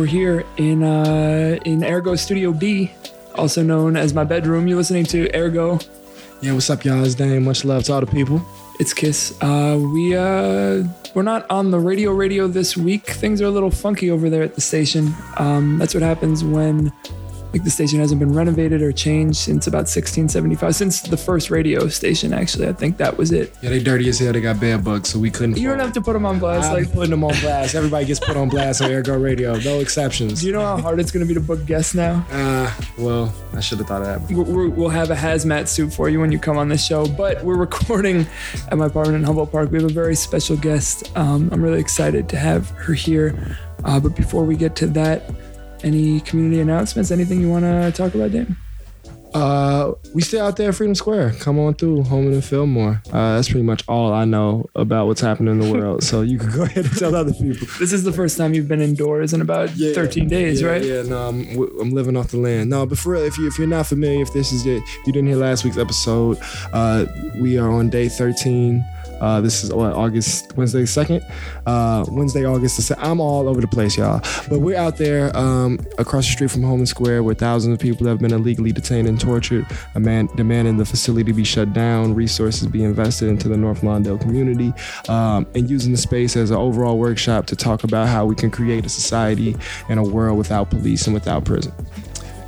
We're here in uh, in Ergo Studio B, also known as my bedroom. You're listening to Ergo. Yeah, what's up, y'all? It's Dame. Much love to all the people. It's Kiss. Uh, we uh, we're not on the radio radio this week. Things are a little funky over there at the station. Um, that's what happens when like the station hasn't been renovated or changed since about 1675, since the first radio station. Actually, I think that was it. Yeah, they dirty as hell. They got bed bugs, so we couldn't. You don't have to put them on blast. I'm Like, putting them on blast. Everybody gets put on blast on Ergo Radio. No exceptions. do you know how hard it's going to be to book guests now? Uh, well, I should have thought of that. We're- we'll have a hazmat suit for you when you come on this show. But we're recording at my apartment in Humboldt Park. We have a very special guest. Um, I'm really excited to have her here. Uh, but before we get to that, any community announcements? Anything you want to talk about, Dame? Uh, we stay out there at Freedom Square. Come on through, Homan and Fillmore. Uh, that's pretty much all I know about what's happening in the world. so you can go ahead and tell other people. This is the first time you've been indoors in about 13 days, yeah, right? Yeah, no, I'm, I'm living off the land. No, but for real, if you if you're not familiar, if this is it, if you didn't hear last week's episode, uh, we are on day 13. Uh, this is what August Wednesday second, uh, Wednesday August. The se- I'm all over the place, y'all. But we're out there um, across the street from Homan Square, where thousands of people have been illegally detained and tortured. A man demanding the facility be shut down, resources be invested into the North Lawndale community, um, and using the space as an overall workshop to talk about how we can create a society and a world without police and without prison.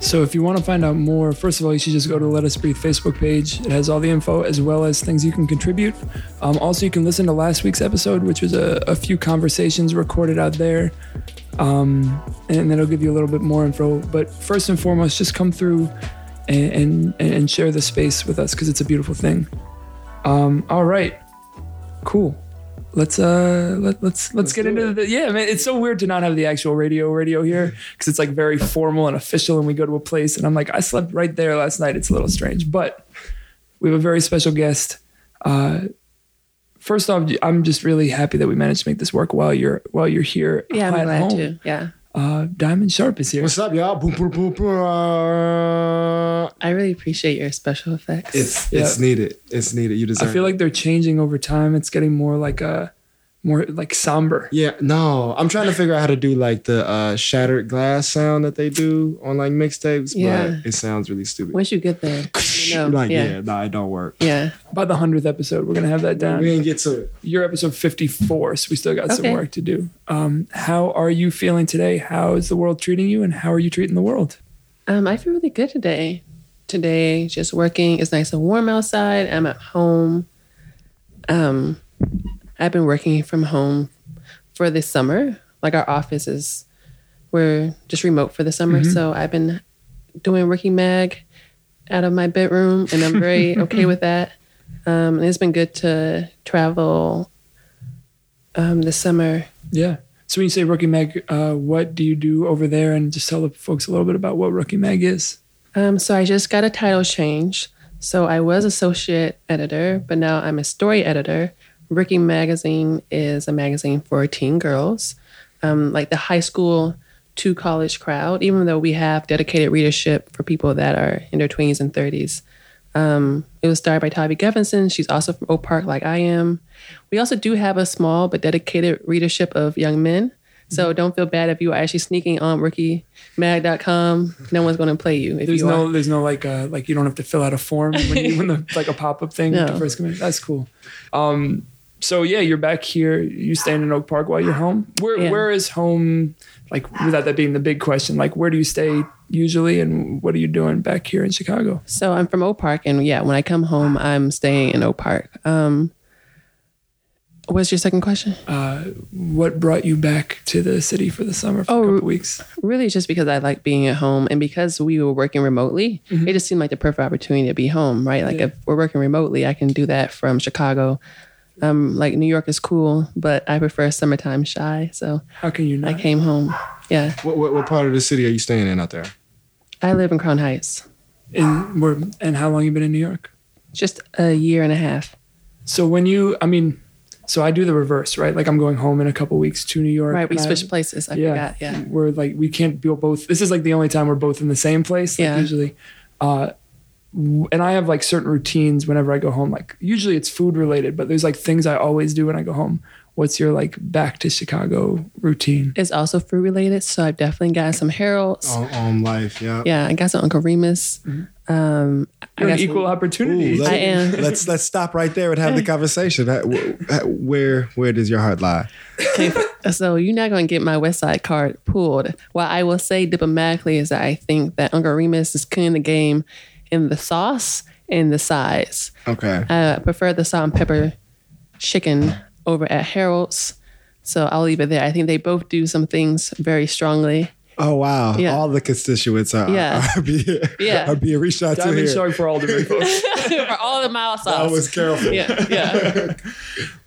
So if you want to find out more, first of all, you should just go to Let Us Breathe Facebook page. It has all the info as well as things you can contribute. Um, also, you can listen to last week's episode, which was a, a few conversations recorded out there. Um, and that'll give you a little bit more info. But first and foremost, just come through and, and, and share the space with us because it's a beautiful thing. Um, all right. Cool. Let's uh let, let's let's, get into it. the yeah man it's so weird to not have the actual radio radio here because it's like very formal and official and we go to a place and I'm like I slept right there last night it's a little strange but we have a very special guest uh first off I'm just really happy that we managed to make this work while you're while you're here Yeah, I'm glad home. to. Yeah. Uh Diamond Sharp is here What's up, y'all? Boom, boom, boom, boom. Uh, I really appreciate your special effects. It's Yeah. it's needed. It's needed. You deserve. I feel it. like they're changing over time it's getting more like a more like somber Yeah, no, I'm trying to figure out how to do like the uh, shattered glass sound that they do on like mixtapes, Yeah. but it sounds really stupid. Once you get there, you know, like, yeah. yeah. no, it don't work. yeah. by the 100th episode we're gonna have that down We didn't get to it. you're episode 54 so we still got some work to do um, how are you feeling today how is the world treating you and how are you treating the world Um, I feel really good today. Today, just working. It's nice and warm outside. I'm at home. Um, I've been working from home for this summer. Like our office is, we're just remote for the summer. So I've been doing Rookie Mag out of my bedroom, and I'm very okay with that. Um, and it's been good to travel um, this summer. yeah so when you say rookie mag uh, what do you do over there and just tell the folks a little bit about what rookie mag is Um, so I just got a title change. So I was associate editor, but now I'm a story editor. Rookie Magazine is a magazine for teen girls, um, like the high school to college crowd. Even though we have dedicated readership for people that are in their twenties and thirties. Um, it was started by Tavi Gevinson. She's also from Oak Park, like I am. We also do have a small but dedicated readership of young men. So don't feel bad if you are actually sneaking on rookiemag.com. No one's going to play you if there's you no are. there's no like uh like you don't have to fill out a form when you when the like a pop-up thing No. first come in that's cool um so yeah you're back here you staying in oak park while you're home where Yeah. where is home like without that being the big question like where do you stay usually and what are you doing back here in chicago So I'm from Oak Park, and yeah, when I come home, I'm staying in Oak Park. Um, what's your second question? uh, what brought you back to the city for the summer for a Oh, couple weeks? Really, just because I like being at home, and because we were working remotely, it just seemed like the perfect opportunity to be home, right? Like Yeah. if we're working remotely, I can do that from Chicago. Um, like New York is cool, but I prefer summertime Chi, so How can you I came home. Yeah, What, what what part of the city are you staying in out there? I live in Crown Heights. And where and how long you been in New York? Just a year and a half. So when you, I mean, so I do the reverse, right? Like I'm going home in a couple weeks to New York. Right, we and I- switched places. I forgot. Yeah. We're like we can't be both. This is like the only time we're both in the same place. Like Yeah. Usually, uh, w- and I have like certain routines whenever I go home. Like usually it's food related, but there's like things I always do when I go home. what's your like back to Chicago routine? It's also food related, so I've definitely got some Harold's. On, on life, yeah. Yeah, I got some Uncle Remus. Um, You're got an some- equal opportunity. Ooh, let, I am. Let's let's stop right there and have the conversation. Where where does your heart lie? So you're not going to get my West Side card pulled. What I will say diplomatically is that I think that Uncle Remus is killing the game in the sauce and the size. Okay. I prefer the salt and pepper chicken over at Harold's. So I'll leave it there. I think they both do some things very strongly. Oh wow! Yeah. All the constituents are, Yeah. are, being, Yeah. are being reached out to Diamond here. Sharp for Alderman folks. For all the mild sauce. I was careful. yeah, yeah.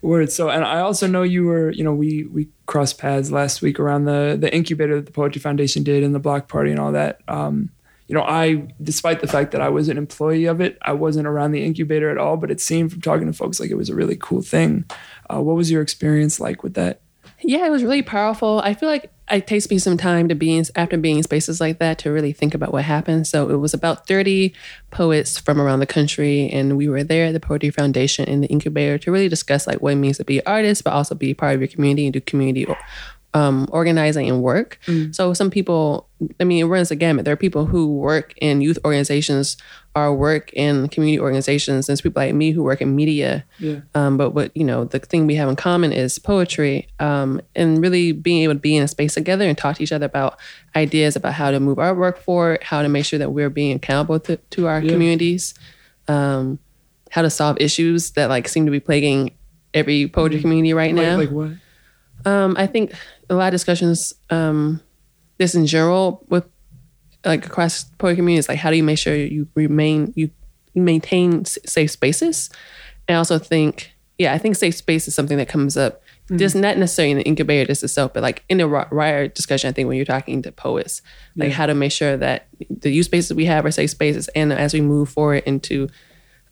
Word. So, and I also know you were, you know, we we crossed paths last week around the the incubator that the Poetry Foundation did and the block party and all that. Um, you know, I, despite the fact that I was an employee of it, I wasn't around the incubator at all. But it seemed from talking to folks like it was a really cool thing. Uh, what was your experience like with that? Yeah, it was really powerful. I feel like it takes me some time to be in, after being in spaces like that to really think about what happened. So it was about 30 poets from around the country, and we were there at the Poetry Foundation in the incubator to really discuss like what it means to be an artist, but also be part of your community and do community um, organizing and work. So some people, I mean, it runs the gamut. There are people who work in youth organizations or work in community organizations. There's people like me who work in media. Yeah. Um, but what you know, the thing we have in common is poetry, um, and really being able to be in a space together and talk to each other about ideas about how to move our work forward, how to make sure that we're being accountable to, to our communities, um, how to solve issues that like seem to be plaguing every poetry community right now. Like, like what? Um, I think a lot of discussions, um, this in general with like across poetry communities, like how do you make sure you remain you maintain safe spaces? I also think, yeah, I think safe space is something that comes up just not necessarily in the incubator just itself, but like in the wider discussion. I think when you're talking to poets, like how to make sure that the use spaces we have are safe spaces, and as we move forward into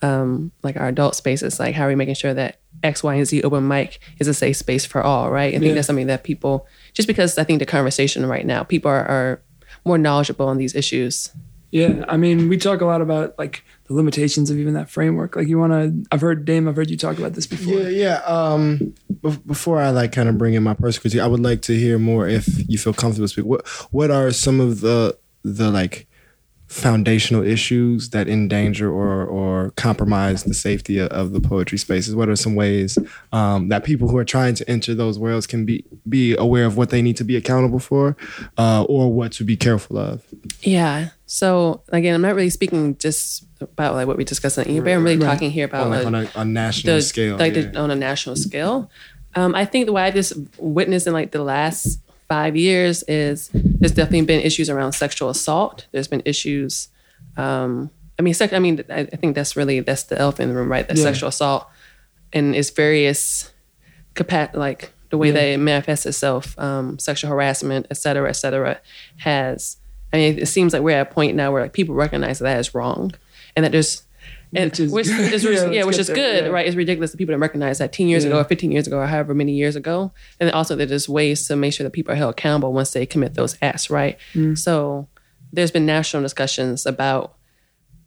um, like our adult spaces, like how are we making sure that X, Y, and Z open mic is a safe space for all, right? I think Yeah. that's something that people, just because I think the conversation right now, people are, are more knowledgeable on these issues. Yeah, I mean, we talk a lot about like the limitations of even that framework. Like, you want to? I've heard Dame. I've heard you talk about this before. Yeah, yeah. Um, bef- before I like kind of bring in my personal critique, I would like to hear more if you feel comfortable speaking. What What are some of the the like foundational issues that endanger or or compromise the safety of, of the poetry spaces? What are some ways um, that people who are trying to enter those worlds can be be aware of what they need to be accountable for, uh, or what to be careful of? Yeah. So again, I'm not really speaking just about like what we discussed on the eBay. I'm really talking here about On, like, like, on a, a national the, scale, like yeah. the, on a national scale. Um, I think the way I just witnessed in like the last five years is there's definitely been issues around sexual assault. There's been issues. Um, I mean, sex, I mean, I, I think that's really that's the elephant in the room, right? That Yeah. sexual assault and its various like the way Yeah. that it manifests itself, um, sexual harassment, et cetera, et cetera, has. I mean, it seems like we're at a point now where like people recognize that, that is wrong, and that there's. And Which is- which, is, Yeah, yeah, which is good, yeah. right? It's ridiculous that people don't recognize that 10 years ago or 15 years ago or however many years ago. And also that there's ways to make sure that people are held accountable once they commit those acts, right? Mm. So there's been national discussions about,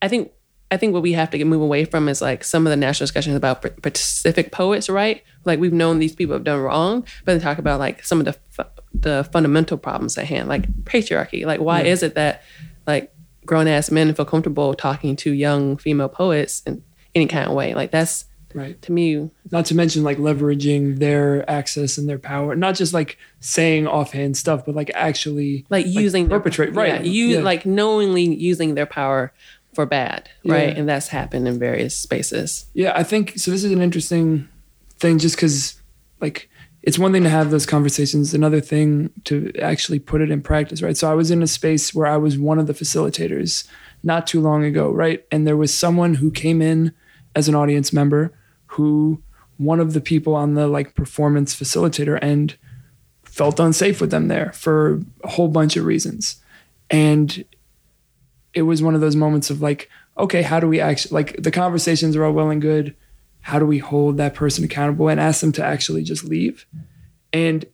I think, I think what we have to get move away from is like some of the national discussions about specific poets, right? Like we've known these people have done wrong, but then talk about like some of the fu- the fundamental problems at hand, like patriarchy. Like why is it that like grown ass men feel comfortable talking to young female poets in any kind of way? Like that's Right. to me Not to mention like leveraging their access and their power, not just like saying offhand stuff, but like actually like using their- perpetrate. Right. yeah, you Yeah. like knowingly using their power for bad right Yeah. and that's happened in various spaces Yeah, I think so. This is an interesting thing, just because, like, it's one thing to have those conversations, another thing to actually put it in practice, right? So I was in a space where I was one of the facilitators not too long ago, right? And there was someone who came in as an audience member who one of the people on the like performance facilitator end felt unsafe with them there for a whole bunch of reasons. And it was one of those moments of like, okay, how do we actually like the conversations are all well and good. How do we hold that person accountable and ask them to actually just leave? And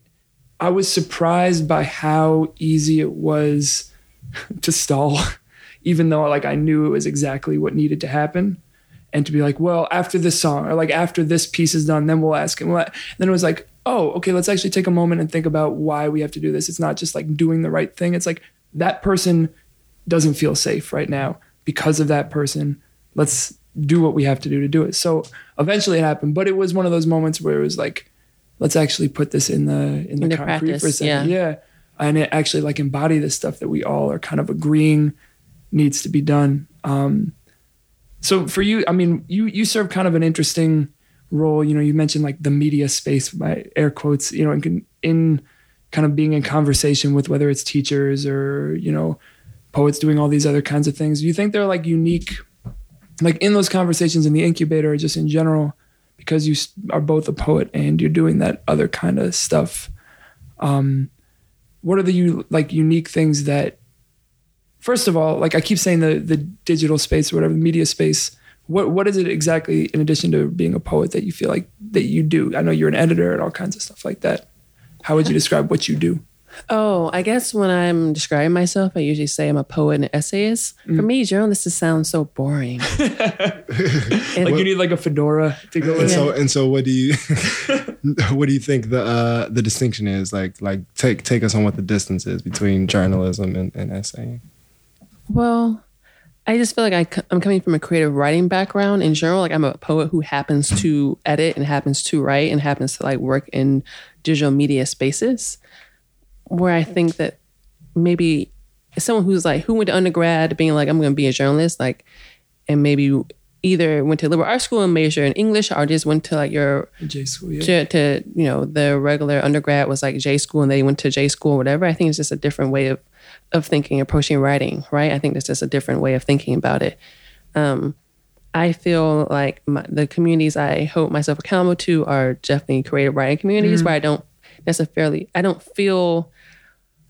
I was surprised by how easy it was to stall, even though like I knew it was exactly what needed to happen. And to be like, well, after this song or like after this piece is done, then we'll ask him. Well, then it was like, oh, okay, let's actually take a moment and think about why we have to do this. It's not just like doing the right thing. It's like that person doesn't feel safe right now because of that person. Let's do what we have to do to do it. So eventually it happened, but it was one of those moments where it was like, let's actually put this in the in the Into concrete for a second. yeah. yeah. And it actually like embody this stuff that we all are kind of agreeing needs to be done. Um, so for you, I mean, you you serve kind of an interesting role. You know, you mentioned like the media space by air quotes. You know, in in kind of being in conversation with whether it's teachers or you know poets doing all these other kinds of things. Do you think they're like unique, like in those conversations in the incubator or just in general, because you are both a poet and you're doing that other kind of stuff? Um, what are the like unique things that first of all, like I keep saying the the digital space or whatever, the media space. What what is it exactly in addition to being a poet that you feel like that you do? I know you're an editor and all kinds of stuff like that. How would you describe what you do? Oh, I guess when I'm describing myself, I usually say I'm a poet and essayist. For Mm. me, journalists just sound so boring. And- Like you need like a fedora to go And in. so and so, what do you what do you think the uh, the distinction is? Like like take take us on what the distance is between journalism and, and essaying. Well, I just feel like I, c- I'm coming from a creative writing background in general. Like I'm a poet who happens to edit and happens to write and happens to like work in digital media spaces. Where I think that maybe someone who's like who went to undergrad being like I'm going to be a journalist, like, and maybe either went to liberal arts school and major in English or just went to like your J school, yeah. to, to you know the regular undergrad was like J school and they went to J school or whatever. I think it's just a different way of of thinking, approaching writing, right? I think it's just a different way of thinking about it. Um, I feel like my, the communities I hold myself accountable to are definitely creative writing communities where I don't necessarily I don't feel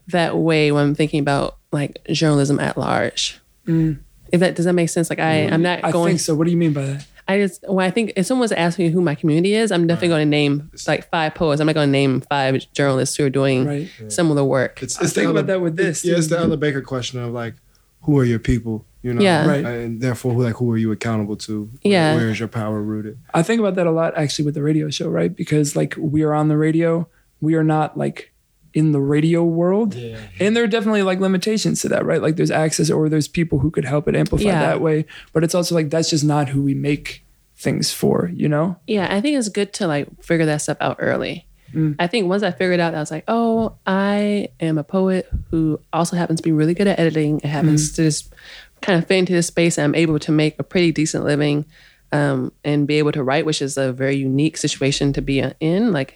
that way when I'm thinking about like journalism at large. Mm. If that does that make sense? Like I, mm. I'm not I going. think so. What do you mean by that? I just well, I think if someone's asking me who my community is, I'm definitely going to name like five poets. I'm not going to name five journalists who are doing Right. similar work. It's, I think about that with this, Yeah, it's the Ella Baker question of like, who are your people? You know, Yeah. Right. and therefore, who like who are you accountable to? Yeah. where is your power rooted? I think about that a lot actually with the radio show, right? Because like we are on the radio, we are not like in the radio world. And there are definitely like limitations to that, right? Like there's access or there's people who could help it amplify Yeah. that way. But it's also like that's just not who we make things for, you know? Yeah, I think it's good to like figure that stuff out early. Mm. I think once I figured out, I was like, oh, I am a poet who also happens to be really good at editing. It happens mm. to just kind of fit into this space. And I'm able to make a pretty decent living um, and be able to write, which is a very unique situation to be in. Like,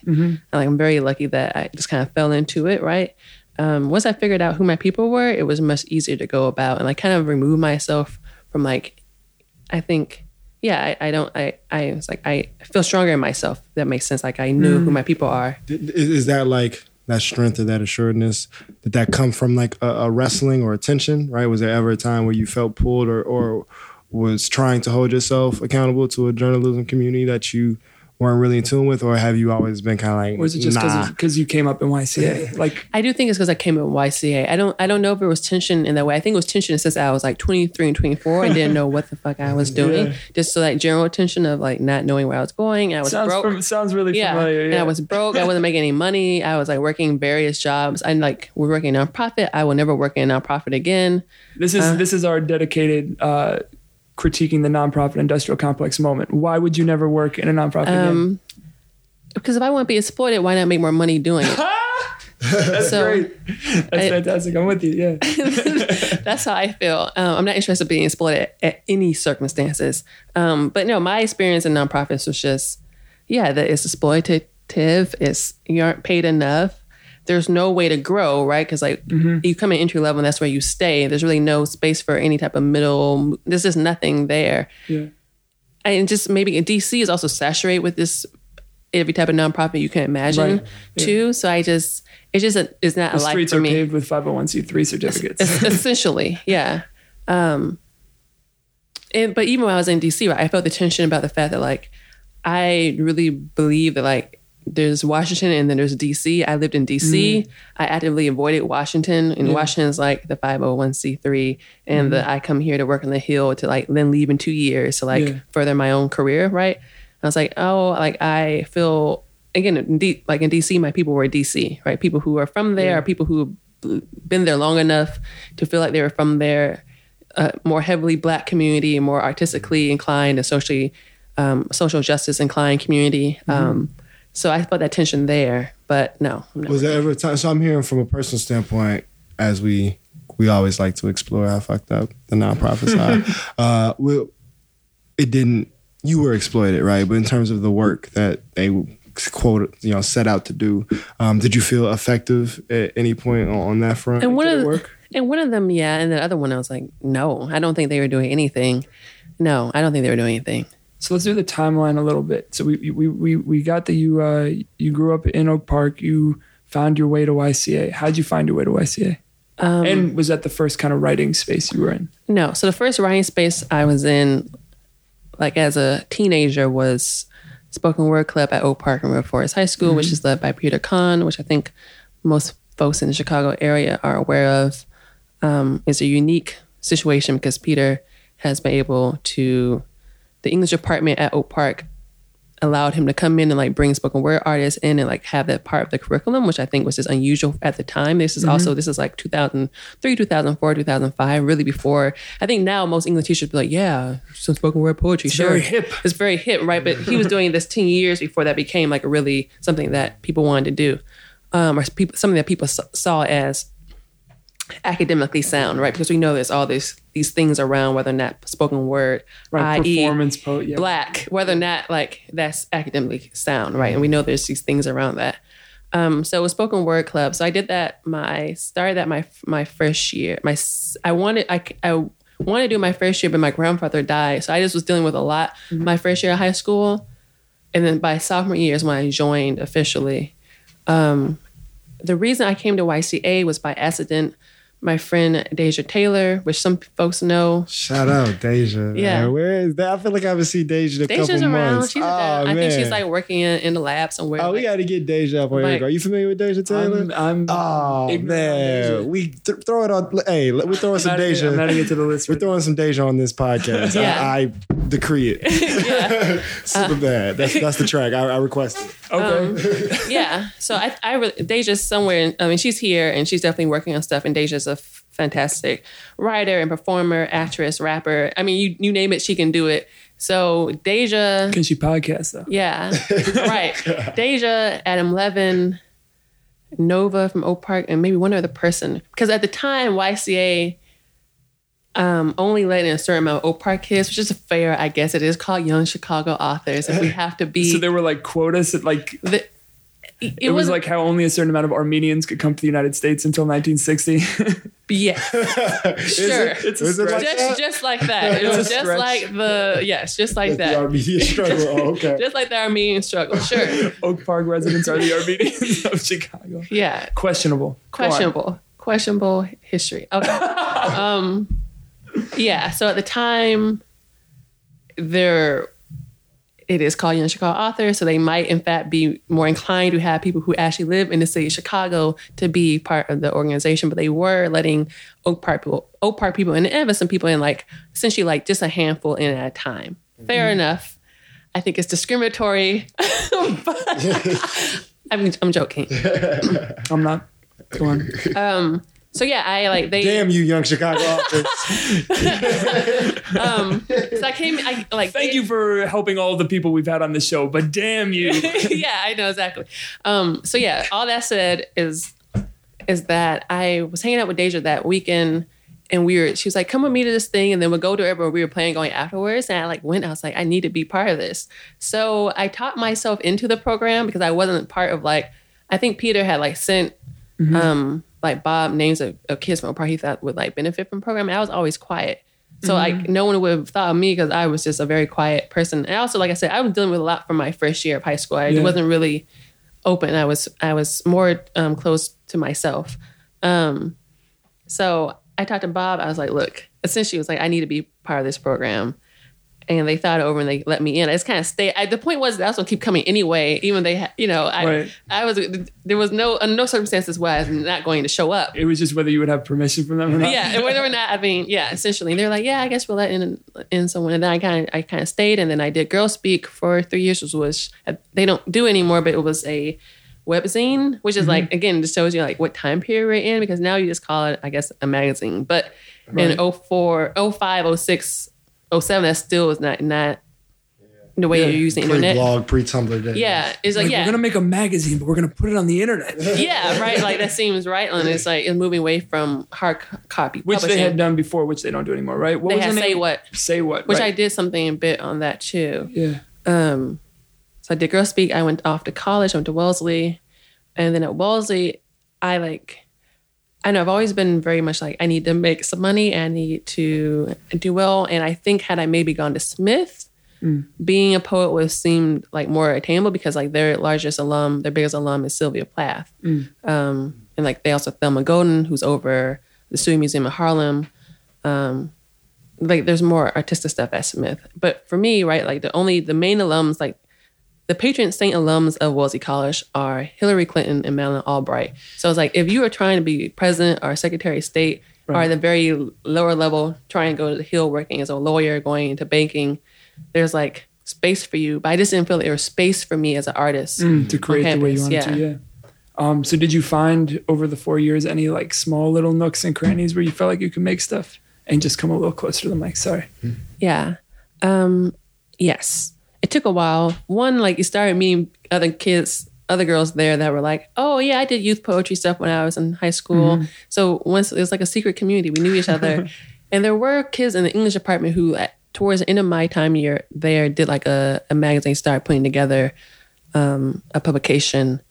like I'm very lucky that I just kind of fell into it, right? Um, once I figured out who my people were, it was much easier to go about and like kind of remove myself from like I think, yeah, I, I don't, I, I was like, I feel stronger in myself. That makes sense. Like I knew who my people are. Is, is that like that strength or that assuredness? Did that come from like a, a wrestling or a tension? Right? Was there ever a time where you felt pulled or or was trying to hold yourself accountable to a journalism community that you weren't really in tune with, or have you always been kind of like, Or is it just nah? because you came up in YCA? Like I do think it's because I came up in YCA. I don't, I don't know if it was tension in that way. I think it was tension since I was like 23 and 24 and didn't know what the fuck I was doing. Yeah. Just so like general tension of like not knowing where I was going. I was sounds broke. fam- sounds really yeah. familiar. And I was broke. I wasn't making any money. I was like working various jobs. I'm like we're working a nonprofit. I will never work in a nonprofit again. This is this is our dedicated uh, critiquing the nonprofit industrial complex moment. Why would you never work in a nonprofit again? Um, because if I want to be exploited, why not make more money doing it? That's so- great. That's I- fantastic. I'm with you. Yeah. That's how I feel. Um, I'm not interested in being exploited at any circumstances. Um, but no, my experience in nonprofits was just, yeah, that it's exploitative. It's you aren't paid enough. There's no way to grow, right? Because like you come in entry level, and that's where you stay. There's really no space for any type of middle. There's just nothing there. Yeah. And just maybe DC is also saturated with this every type of nonprofit you can imagine Right. Yeah. too. So I just it's just a, it's not The a life streets for are me. paved with 501c3 certificates. Es- essentially, yeah. Um, and, but even when I was in DC, right, I felt the tension about the fact that like I really believe that like there's Washington and then there's DC. I lived in DC. I actively avoided Washington, and Washington is like the 501c3, and the I come here to work on the Hill to like then leave in two years to like Yeah. further my own career, right? I was like, oh, like I feel again, in D, like in DC, my people were DC, right? People who are from there, Yeah. are people who've been there long enough to feel like they were from there. Uh, more heavily black community, more artistically inclined, and socially um, social justice inclined community. Mm-hmm. Um, so I felt that tension there, but no. Was there ever a time? So I'm hearing from a personal standpoint, as we we always like to explore how fucked up the nonprofit side. uh, well, it didn't. You were exploited, right? But in terms of the work that they quote, you know, set out to do, um, did you feel effective at any point on, on that front? and one of the- work? and one of them, yeah, and the other one, I was like, no, I don't think they were doing anything. No, I don't think they were doing anything. So let's do the timeline a little bit. So we we we, we got that you uh, you grew up in Oak Park. You found your way to YCA. How'd you find your way to YCA? Um, and was that the first kind of writing space you were in? No. So the first writing space I was in, like as a teenager, was spoken word club at Oak Park and River Forest High School, which is led by Peter Kahn, which I think most folks in the Chicago area are aware of. Um, it's a unique situation because Peter has been able to, the English department at Oak Park allowed him to come in and like bring spoken word artists in and like have that part of the curriculum, which I think was just unusual at the time. This is also this is like 2003, 2004, 2005, really before. I think now most English teachers be like, yeah, some spoken word poetry, sure, very hip. It's very hip, right? But he was doing this 10 years before that became like a really something that people wanted to do, um, or people something that people saw as academically sound, right? Because we know there's all these these things around whether or not spoken word, Right, i.e., performance po- yeah. black, whether or not like that's academically sound, right? And we know there's these things around that. Um, so it was spoken word club. So I did that. My started that my my first year. My I wanted I I wanted to do my first year, but my grandfather died, so I just was dealing with a lot my first year of high school, and then by sophomore year is when I joined officially. Um, the reason I came to YCA was by accident. My friend Deja Taylor, which some folks know, Shout out Deja. Yeah. man. where is that? I feel like I haven't seen Deja in a Deja's couple around. months. She's oh, around. I think she's like working in, in the lab somewhere. Oh, we got to get Deja up on Like- here. Are you familiar with Deja Taylor? I'm, I'm oh man, we th- throw it on. Hey, we're throwing some I'm Deja. I'm adding it to the list. We're throwing some Deja on this podcast. Yeah. I, I decree it. Super bad. That's that's the track. I, I request it. okay. Um, yeah. So I, I really, Deja's somewhere. I mean, she's here and she's definitely working on stuff. And Deja's a fantastic writer and performer, actress, rapper. I mean, you you name it, she can do it. So Deja, Can she podcast though? yeah, right. Deja, Adam Levin, Nova from Oak Park, and maybe one other person. Because at the time, YCA um, only let in a certain amount of Oak Park kids, which is fair, I guess. It is called Young Chicago Authors. and we have to be, So there were like quotas that like the, it, it, was wasn't- like how only a certain amount of Armenians could come to the United States until 1960. Yeah, sure. It's a Is it like just that? just like that. It was just stretch. like the yes, just like The that. Armenian struggle. Oh, okay. Just like the Armenian struggle. Sure. Oak Park residents are the Armenians of Chicago. Yeah. Questionable. Questionable. Questionable history. Okay. um yeah, so at the time there it is called Young Chicago Authors, so they might in fact be more inclined to have people who actually live in the city of Chicago to be part of the organization. But they were letting Oak Park people, Oak Park people, and Evanston people in like essentially like just a handful in at a time. Fair enough. I think it's discriminatory. but I mean, I'm joking. I'm not. Go on. Um, so yeah, I like they. Damn you, young Chicago authors. Um, so I came. I like. Thank you for helping all the people we've had on the show, but damn you. yeah, I know exactly. Um, so yeah, all that said is is that I was hanging out with Deja that weekend and we were she was like, come with me to this thing, and then we'll go to it where we were planning going afterwards. And I like went, I was like, I need to be part of this. So I taught myself into the program because I wasn't part of like I think Peter had like sent um like Bob names of, of kids from a part he thought would like benefit from program. And I was always quiet. So like no one would have thought of me because I was just a very quiet person. And also, like I said, I was dealing with a lot from my first year of high school. I Yeah. wasn't really open. I was I was more um, close to myself. Um, so I talked to Bob. I was like, look, essentially, it was like I need to be part of this program. And they thought over and they let me in. I just kind of stay. I, the point was that's what keep coming anyway. Even they, ha- you know, I, Right. I was there was no uh, no circumstances why I was not going to show up. It was just whether you would have permission from them or not. yeah, and whether or not I mean, yeah, essentially, they're like, yeah, I guess we'll let in in someone, and then I kind of I kind of stayed, and then I did Girl Speak for three years, which was they don't do anymore, but it was a webzine, which is like again just shows you like what time period we're in because now you just call it I guess a magazine, but Right. in 04, 05, 06, 07, that still is not not the way Yeah. you're using the Pre internet. blog, pre Tumblr days. Yeah, it's like, Like, yeah, we're gonna make a magazine, but we're gonna put it on the internet, yeah, right. Like that seems right, and it's like it's moving away from hard copy, which they had done before, which they don't do anymore, right? What They was had the say name? what, Say what? which I did something a bit on that too. Yeah. Um, so I did Girl Speak. I went off to college. I went to Wellesley, and then at Wellesley, I like. I know I've always been very much like I need to make some money. I need to do well, and I think had I maybe gone to Smith, being a poet would seem like more attainable because like their largest alum, their biggest alum is Sylvia Plath, um, and like they also have Thelma Golden, who's over the Studio Museum in Harlem Um, like there's more artistic stuff at Smith. But for me, right, like the only the main alums, like the patron saint alums of Wellesley College are Hillary Clinton and Madeleine Albright. So it's like if you are trying to be president or secretary of state or at the very lower level, trying to go to the Hill working as a lawyer, going into banking, there's like space for you. But I just didn't feel there was space for me as an artist Mm, to create the way you wanted yeah. to. Yeah. Um, so did you find over the four years any like small little nooks and crannies where you felt like you could make stuff and just come a little closer to the mic? Sorry. Yeah. Um, yes. It took a while. One, like you started meeting other kids, other girls there that were like, oh yeah, I did youth poetry stuff when I was in high school. So once it was like a secret community, we knew each other. and there were kids in the English department who at, towards the end of my time year there did like a, a magazine, started putting together um, a publication.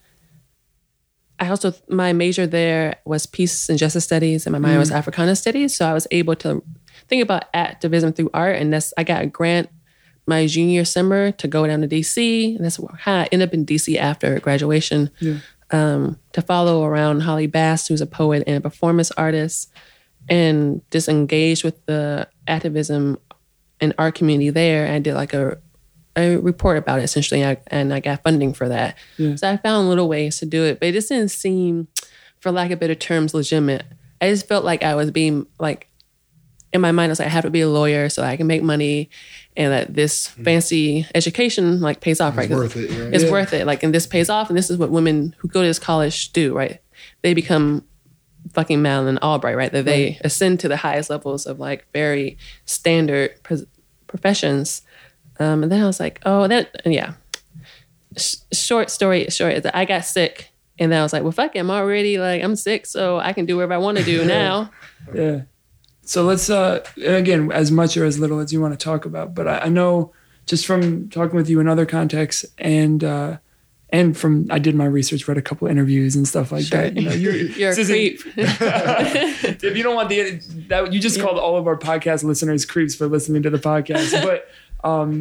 I also my major there was peace and justice studies, and my minor was Africana studies. So I was able to think about activism through art, and that's I got a grant my junior summer to go down to DC, and that's how I ended up in DC after graduation. Um, to follow around Holly Bass, who's a poet and a performance artist, and just engage with the activism and art community there. I did like a a report about it essentially, I, and I got funding for that. So I found little ways to do it, but it just didn't seem, for lack of better terms, legitimate. I just felt like I was being like, in my mind, I was like, I have to be a lawyer so I can make money, and that this fancy education like pays off. right? It's worth it. Right? It's worth it. Like, and this pays off, and this is what women who go to this college do. Right? They become fucking Madeleine Albright, right? That they ascend to the highest levels of like very standard pres- professions. Um, and then I was like, oh, that yeah. Sh- short story short is that I got sick, and then I was like, well, fuck it, I'm already like I'm sick, so I can do whatever I want to do now. Yeah. So let's uh again as much or as little as you want to talk about, but I, I know just from talking with you in other contexts and uh and from I did my research, read a couple interviews and stuff like Sure. that. You know, you're, You're a creep. if you don't want the that you just called all of our podcast listeners creeps for listening to the podcast, but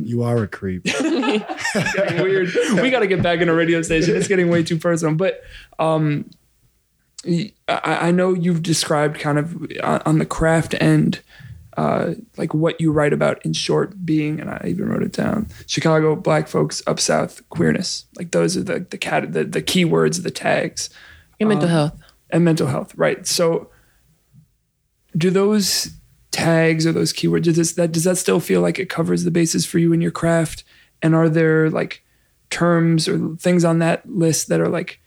You are a creep. weird. We got to get back in a radio station. It's getting way too personal. But um, I, I know you've described kind of on on the craft end, uh, like what you write about in short being, and I even wrote it down: Chicago black folks, up south queerness. Like those are the the cat the, the keywords, the tags Your mental health. and mental health, right? So, do those tags or those keywords does this, that does that still feel like it covers the basis for you in your craft? And are there like terms or things on that list that are like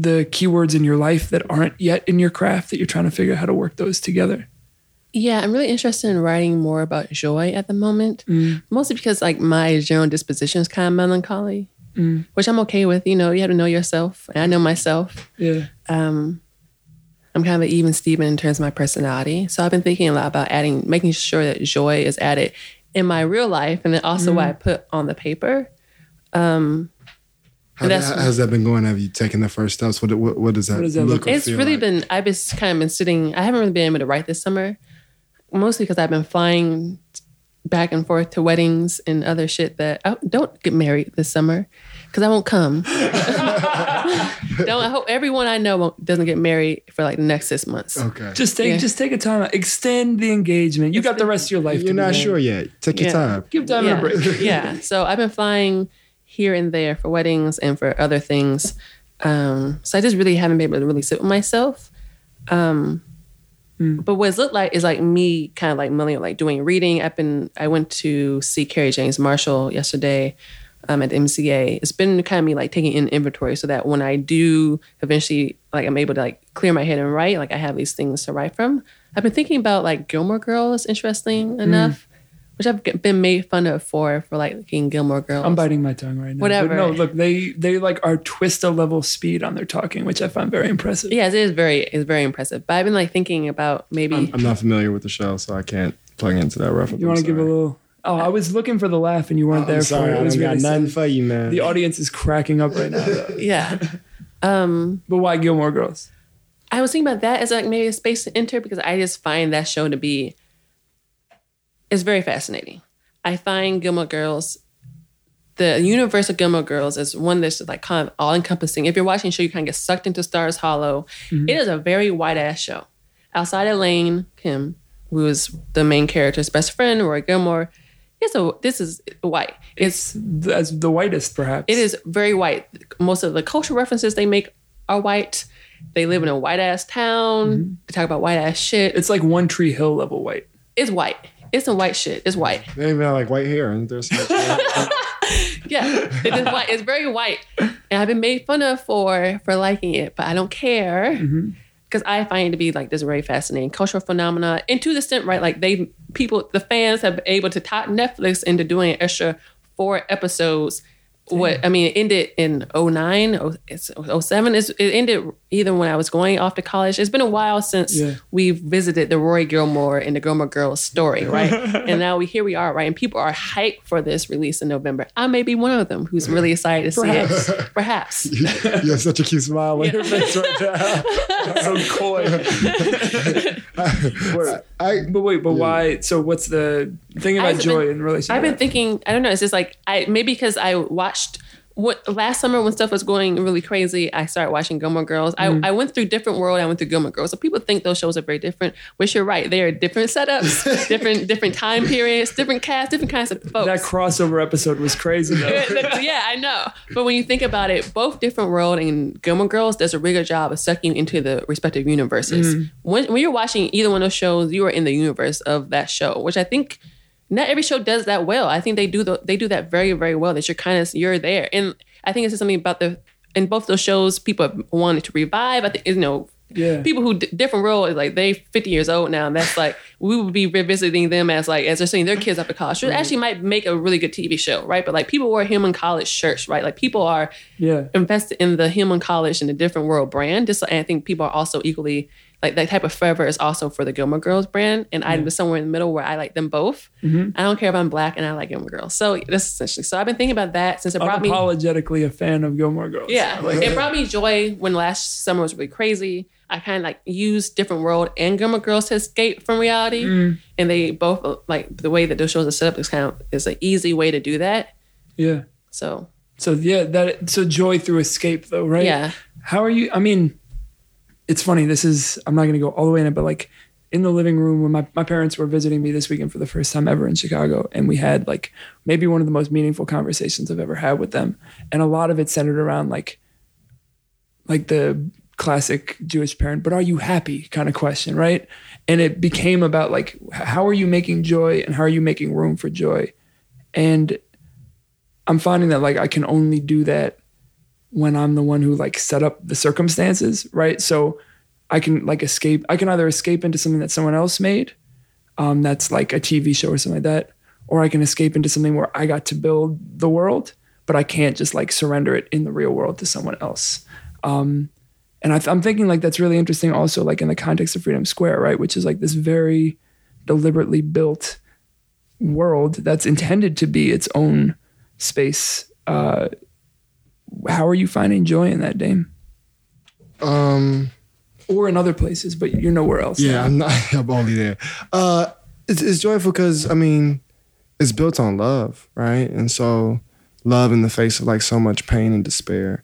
the keywords in your life that aren't yet in your craft that you're trying to figure out how to work those together? Yeah, I'm really interested in writing more about joy at the moment. Mostly because like my general disposition is kind of melancholy, which I'm okay with. You know, you have to know yourself, and I know myself. Yeah. Um, I'm kind of an even Steven in terms of my personality. So I've been thinking a lot about adding, making sure that joy is added in my real life, and then also what I put on the paper. Um, How, that's- how's that been going? Have you taken the first steps? What what, what does that, What does that look? look or It's really like? been I've just kind of been sitting. I haven't really been able to write this summer, mostly because I've been flying back and forth to weddings and other shit that I don't get married this summer because I won't come. don't. I hope everyone I know won't- doesn't get married for like the next six months. Okay. Just take Yeah. just take a time out. Extend the engagement. You got the rest of your life. You're be not married. sure yet. Take your Yeah. time. Give time yeah. a break. yeah. So I've been flying here and there for weddings and for other things. Um, so I just really haven't been able to really sit with myself. Um, But what it's looked like is like me kind of like milling, like doing reading. I've been, I went to see Kerry James Marshall yesterday um, at the MCA. It's been kind of me like taking in inventory so that when I do eventually, like I'm able to like clear my head and write, like I have these things to write from. I've been thinking about like Gilmore Girls, interesting enough, which I've been made fun of for for like liking Gilmore Girls. I'm biting my tongue right now. Whatever. But no, look, they they like are Twista level speed on their talking, which I find very impressive. Yes, it is very it's very impressive. But I've been like thinking about maybe I'm, I'm not familiar with the show, so I can't plug into that reference. You want to give a little? Oh, I was looking for the laugh and you weren't there I'm for sorry, it. I It was don't got really nothing for you, man. The audience is cracking up right now. Yeah. Um But why Gilmore Girls? I was thinking about that as like maybe a space to enter because I just find that show to be it's very fascinating. I find Gilmore Girls the universe of Gilmore Girls is one that's like kind of all encompassing. If you're watching the show, you kind of get sucked into Stars Hollow. Mm-hmm. It is a very white ass show. Outside of Lane Kim, who is the main character's best friend, Rory Gilmore, it's a this is white. It's As the whitest, perhaps. it is very white. Most of the cultural references they make are white. They live in a white ass town. Mm-hmm. They talk about white ass shit. It's like One Tree Hill level white. it's white. It's some white shit. It's white. They even have like white hair, and there's some Yeah, it is white. It's very white, and I've been made fun of for for liking it, but I don't care mm-hmm. because I find it to be like this very fascinating cultural phenomena, and to the extent, right? Like they people, the fans have been able to top Netflix into doing an extra four episodes. What I mean, it ended in 09, oh, it's 07. It's, it ended either when I was going off to college. It's been a while since Yeah. we visited the Rory Gilmore and the Gilmore Girls story, right? and now we here we are, right? And people are hyped for this release in November. I may be one of them who's really excited to see it. Perhaps. you have such a cute smile on your face right now. so coy. Word. I But wait, but why? So what's the thing about I've joy been- in relation? I've been that? thinking, I don't know, it's just like I maybe because I watched what last summer when stuff was going really crazy, I started watching Gilmore Girls. Mm-hmm. I, I went through different world, I went through Gilmore Girls. So people think those shows are very different, which you're right. They are different setups, different different time periods, different cast, different kinds of folks. that crossover episode was crazy though. yeah, I know. But when you think about it, both Different World and Gilmore Girls does a really good job of sucking you into the respective universes. When, when you're watching either one of those shows, you are in the universe of that show, which I think not every show does that well. I think they do the, they do that very very well. That you're kind of you're there, and I think it's just something about the in both those shows people have wanted to revive. I think you know. Yeah. People who d- different world is like they 50 years old now, and that's like we would be revisiting them as like as they're seeing their kids up at college. It mm-hmm. actually might make a really good TV show, right? But like people wear Hillman college shirts, right? Like people are Yeah. invested in the Hillman college and the different world brand. Just and I think people are also equally like that type of fervor is also for the Gilmore Girls brand. And I was somewhere in the middle where I like them both. I don't care if I'm black and I like Gilmore Girls. So that's essentially. So I've been thinking about that since it brought me. apologetically a fan of Gilmore Girls. Yeah, Like, it brought me joy when last summer was really crazy. I kind of like used different world and Gilmore Girls to escape from reality, Mm. and they both like the way that those shows are set up is kind of is an easy way to do that. yeah. So So yeah, that so joy through escape though, right? Yeah. How are you? I mean, it's funny. This is I'm not gonna go all the way in it, but like in the living room when my, my parents were visiting me this weekend for the first time ever in Chicago, and we had like maybe one of the most meaningful conversations I've ever had with them, and a lot of it centered around like like the classic Jewish parent, but are you happy kind of question, right? And it became about like how are you making joy and how are you making room for joy, and I'm finding that like I can only do that when I'm the one who like set up the circumstances, right? So I can like escape. I can either escape into something that someone else made, um, that's like a TV show or something like that, or I can escape into something where I got to build the world, but I can't just like surrender it in the real world to someone else. Um, and I I'm thinking like that's really interesting also like in the context of Freedom Square, right? Which is like this very deliberately built world that's intended to be its own space. Uh, how are you finding joy in that, Dame? um Or in other places, but you're nowhere else. yeah, I'm not. I'm only there. Uh, it's, it's joyful because I mean, it's built on love, right? And so, love in the face of like so much pain and despair.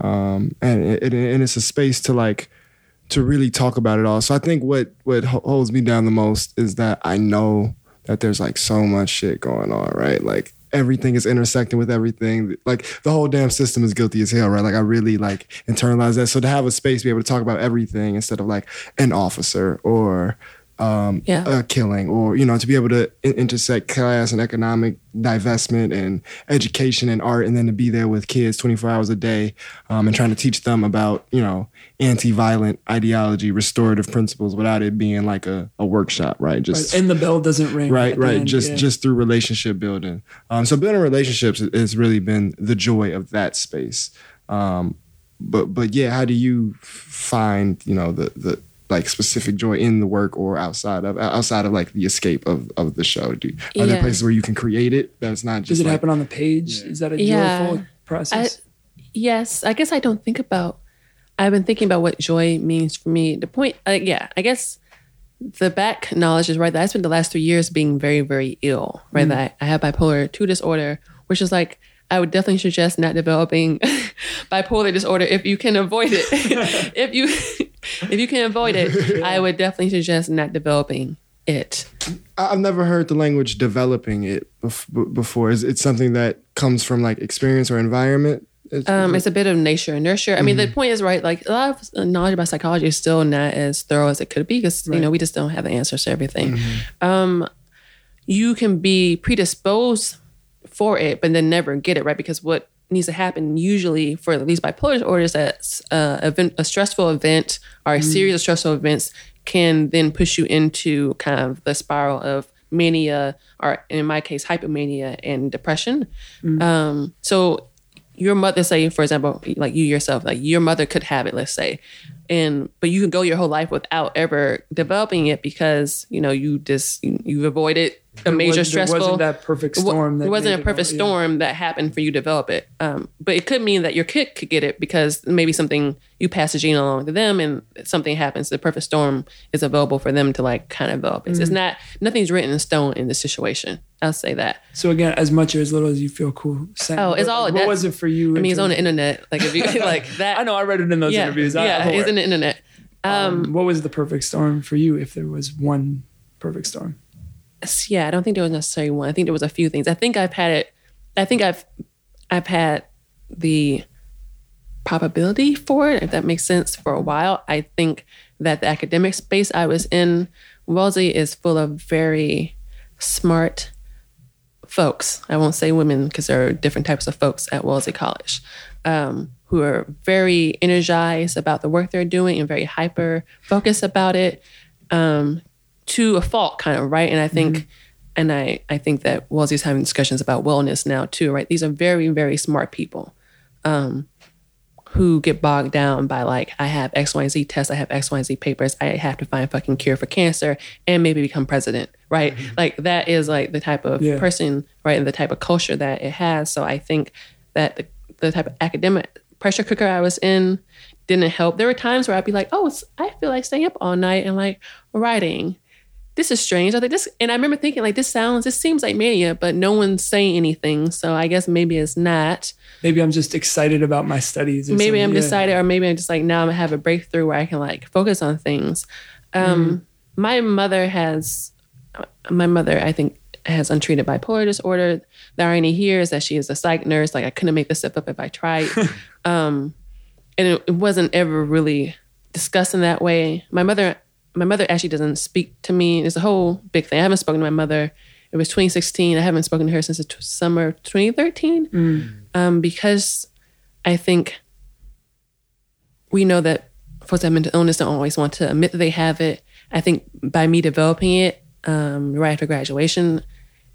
um, and it, and it's a space to like to really talk about it all. So I think what what holds me down the most is that I know that there's like so much shit going on, right? Like everything is intersecting with everything. Like the whole damn system is guilty as hell, right? Like I really like internalize that. So to have a space be able to talk about everything instead of like an officer or um, yeah. a killing, or you know, to be able to in- intersect class and economic divestment and education and art, and then to be there with kids 24 hours a day, um, and trying to teach them about you know anti-violent ideology, restorative principles, without it being like a, a workshop, right? Just right. and the bell doesn't ring. Right, right. End, just yeah. just through relationship building. Um, so building relationships has really been the joy of that space. Um, but but yeah, how do you find you know the the like specific joy in the work or outside of outside of like the escape of of the show? Do are yeah. there places where you can create it? That's not just. Does it like, happen on the page? Yeah. Is that a yeah. joyful process? I, yes, I guess I don't think about. I've been thinking about what joy means for me. The point, uh, yeah, I guess the back knowledge is right that I spent the last three years being very, very ill. Right, mm. that I have bipolar two disorder, which is like I would definitely suggest not developing bipolar disorder if you can avoid it. if you if you can avoid it, I would definitely suggest not developing it. I've never heard the language developing it before. Is it something that comes from like experience or environment? It's, um, it's a bit of nature and nurture. I mean, mm-hmm. the point is right. Like a lot of knowledge about psychology is still not as thorough as it could be because right. you know we just don't have the answers to everything. Mm-hmm. Um, you can be predisposed for it, but then never get it right because what needs to happen usually for at least bipolar disorder is that uh, event, a stressful event or a mm. series of stressful events can then push you into kind of the spiral of mania or in my case hypomania and depression mm. um, so your mother say for example like you yourself like your mother could have it let's say and but you can go your whole life without ever developing it because you know you just you, you avoided a major stressful. wasn't that perfect storm. That it, wasn't a perfect storm that happened for you to develop it. Um, but it could mean that your kid could get it because maybe something you pass the gene along to them, and something happens. The perfect storm is available for them to like kind of develop it. Mm-hmm. It's not nothing's written in stone in this situation. I'll say that. So again, as much or as little as you feel cool saying. Oh, it's all. What was it for you? I mean, it's on the internet. Like if you like that. I know. I read it in those yeah, interviews. Yeah, it's in the internet. Um, um, what was the perfect storm for you if there was one perfect storm? Yeah, I don't think there was necessarily one. I think there was a few things. I think I've had it. I think I've I've had the probability for it, if that makes sense, for a while. I think that the academic space I was in, Wellesley is full of very smart folks. I won't say women because there are different types of folks at Wellesley College um, who are very energized about the work they're doing and very hyper focused about it. Um, to a fault, kind of right. And I think, mm-hmm. and I I think that Wellesley's having discussions about wellness now too, right? These are very very smart people. Um, who get bogged down by like I have X, Y, and Z tests, I have X, Y, and Z papers, I have to find a fucking cure for cancer and maybe become president, right? Mm-hmm. Like that is like the type of yeah. person, right, and the type of culture that it has. So I think that the, the type of academic pressure cooker I was in didn't help. There were times where I'd be like, oh, I feel like staying up all night and like writing this is strange. I think this, and I remember thinking like, this sounds, this seems like mania, but no one's saying anything. So I guess maybe it's not. Maybe I'm just excited about my studies. maybe I'm yeah. decided, or maybe I'm just like now I'm gonna have a breakthrough where I can like focus on things. Um, mm. My mother has, my mother I think has untreated bipolar disorder. The irony here is that she is a psych nurse. Like I couldn't make this stuff up if I tried. um, and it, it wasn't ever really discussed in that way. My mother my mother actually doesn't speak to me. It's a whole big thing. I haven't spoken to my mother. It was 2016. I haven't spoken to her since the t- summer of 2013 mm. um, because I think we know that folks that have mental illness don't always want to admit that they have it. I think by me developing it um, right after graduation,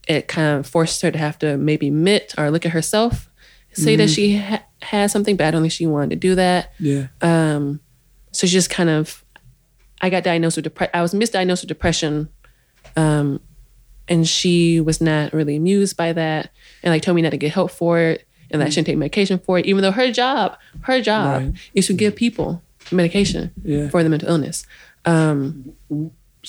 it kind of forced her to have to maybe admit or look at herself, say mm that she ha- has something, but I don't think she wanted to do that. Yeah. Um, so she just kind of I got diagnosed with depression. I was misdiagnosed with depression, um, and she was not really amused by that, and like told me not to get help for it, and that I shouldn't take medication for it, even though her job, her job right. is to give people medication yeah. for the mental illness. Um,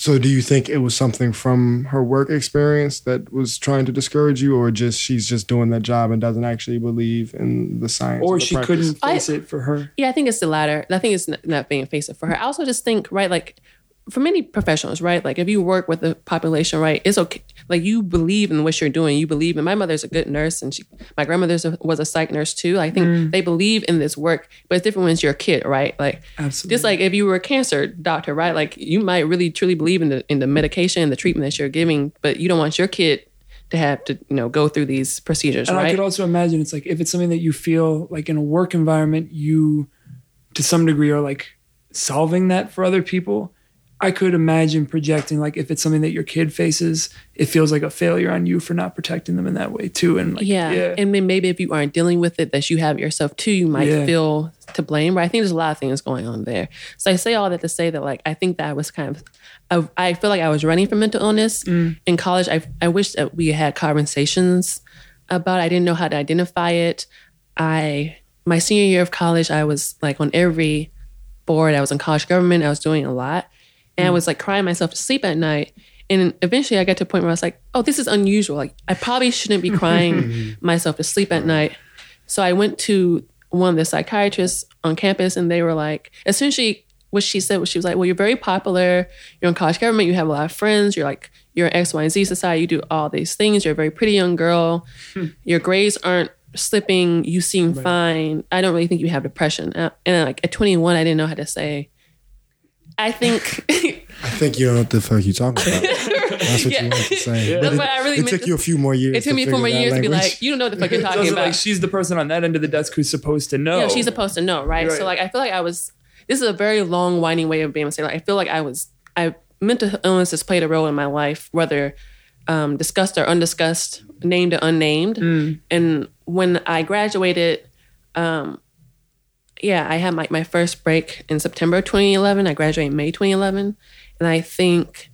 So, do you think it was something from her work experience that was trying to discourage you, or just she's just doing that job and doesn't actually believe in the science, or the she practice? couldn't face it for her. Yeah, I think it's the latter. I think it's not, not being faced it for her. I also just think, right, like for many professionals, right, like if you work with the population, right, it's okay. Like you believe in what you're doing. You believe in. My mother's a good nurse, and she, my grandmother was a psych nurse too. I think mm. they believe in this work, but it's different when it's your kid, right? Like Absolutely. just like if you were a cancer doctor, right? Like you might really truly believe in the in the medication and the treatment that you're giving, but you don't want your kid to have to you know go through these procedures, And I could also imagine it's like if it's something that you feel like in a work environment, you to some degree are like solving that for other people. I could imagine projecting like if it's something that your kid faces, it feels like a failure on you for not protecting them in that way too. And like, yeah. And then maybe if you aren't dealing with it, that you have yourself too, you might Yeah. feel to blame. But I think there's a lot of things going on there. So I say all that to say that, like, I think that I was kind of, I, I feel like I was running from mental illness mm. in college. I, I wish that we had conversations about. it. I didn't know how to identify it. I my senior year of college, I was like on every board. I was in college government. I was doing a lot, and I mm. was like crying myself to sleep at night. And eventually, I got to a point where I was like, "Oh, this is unusual. Like, I probably shouldn't be crying myself to sleep at night." So I went to one of the psychiatrists on campus, and they were like, essentially, what she said was, she was like, "Well, you're very popular. You're in college government. You have a lot of friends. You're like, you're in X, Y, and Z society. You do all these things. You're a very pretty young girl. Hmm. Your grades aren't slipping. You seem fine. I don't really think you have depression." And like at 21, I didn't know how to say. I think I think you don't know what the fuck you talking about. That's what Yeah. you want to say. That's But what I really it took to- you a few more years. it took me to four more figure that years to be like, you don't know what the fuck you're talking about. like she's the person on that end of the desk who's supposed to know. Yeah, she's supposed to know, right? Right. So like I feel like I was this is a very long winding way of being able to say like I feel like I was I mental illness has played a role in my life, whether um, discussed or undiscussed, named or unnamed. And when I graduated, um, yeah, I had my, my first break in September 2011. I graduated in May 2011. And I think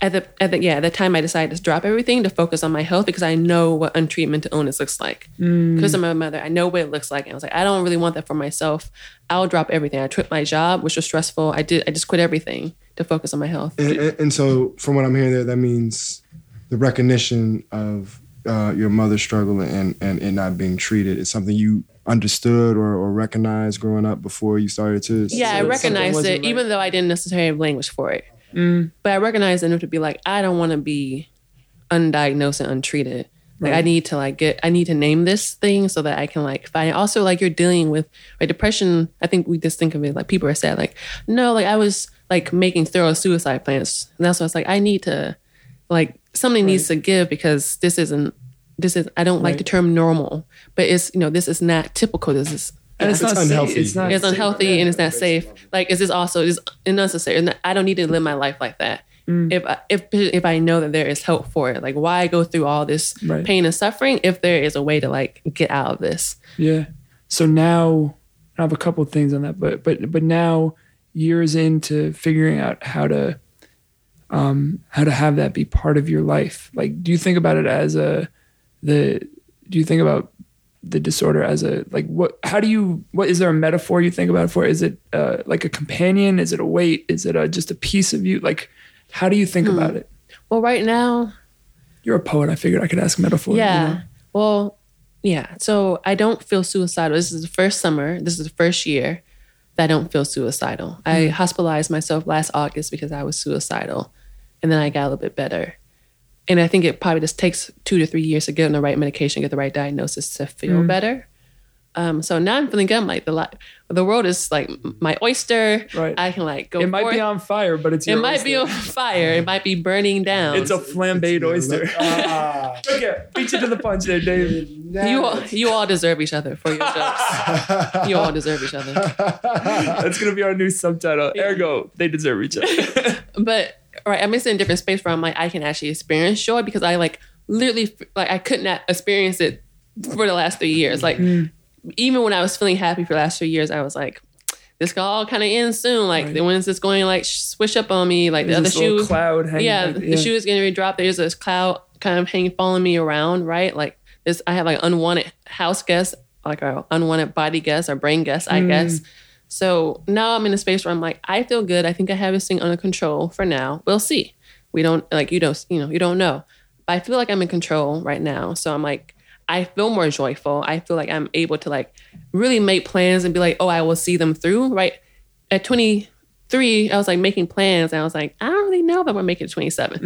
at the, at the yeah, at the time I decided to drop everything to focus on my health because I know what untreated mental illness looks like. Because I'm a mother, I know what it looks like. And I was like, I don't really want that for myself. I'll drop everything. I quit my job, which was stressful. I did I just quit everything to focus on my health. And, and, and so, from what I'm hearing there, that means the recognition of uh, your mother's struggle and, and it not being treated is something you understood or, or recognized growing up before you started to. Yeah, I recognized it, right. even though I didn't necessarily have language for it. Mm. But I recognized enough to be like, I don't want to be undiagnosed and untreated. Like I need to like get, I need to name this thing so that I can like find. Also, like you're dealing with like depression. I think we just think of it like people are sad. Like no, like I was like making thorough suicide plans, and that's why it's like I need to, like something needs to give because this isn't. This is I don't like the term normal, but it's you know this is not typical. This is and it's, It's not unhealthy. Safe. It's not. it's safe. unhealthy and it's not safe. Like, is this also is unnecessary? And I don't need to live my life like that. Mm. If I, if if I know that there is help for it, like why go through all this Right. pain and suffering if there is a way to like get out of this? Yeah. So now I have a couple of things on that, but but but now years into figuring out how to um how to have that be part of your life. Like do you think about it as a the do you think about the disorder as a like what how do you what is there a metaphor you think about it for? Is it uh like a companion? Is it a weight? Is it a, just a piece of you? Like how do you think about it? Well, right now, You're a poet. I figured I could ask metaphor. you yeah. know? Well, yeah. So I don't feel suicidal. This is the first summer. This is the first year that I don't feel suicidal. I Mm. hospitalized myself last August because I was suicidal, and then I got a little bit better. And I think it probably just takes two to three years to get on the right medication, get the right diagnosis to feel Mm. better. Um, so now I'm feeling good. I'm like the li- the world is like my oyster. Right. I can like go. It might be on fire, but it's It your might be on fire. It might be burning down. It's a flambéed oyster. Ah. okay, beat you to the punch there, Dave. you all, you all deserve each other for your jokes. you all deserve each other. That's gonna be our new subtitle. Ergo, they deserve each other. But right, I'm in a different space where I'm like I can actually experience joy because I like literally like I could not experience it for the last three years. Like mm-hmm. even when I was feeling happy for the last three years, I was like. This could all kind of end soon. Like, Right. when is this going to like swish up on me? Like the other shoe, cloud hanging. yeah, like- the shoe is going to be dropped. There's this cloud kind of hanging, following me around, right? Like this, I have like unwanted house guests, like a unwanted body guests or brain guests, I mm. guess. So now I'm in a space where I'm like, I feel good. I think I have this thing under control for now. We'll see. We don't like you don't you know you don't know, but I feel like I'm in control right now. So I'm like, I feel more joyful. I feel like I'm able to like really make plans and be like, oh, I will see them through. Right at 23, I was like making plans, and I was like, I don't really know if I'm gonna make it to 27.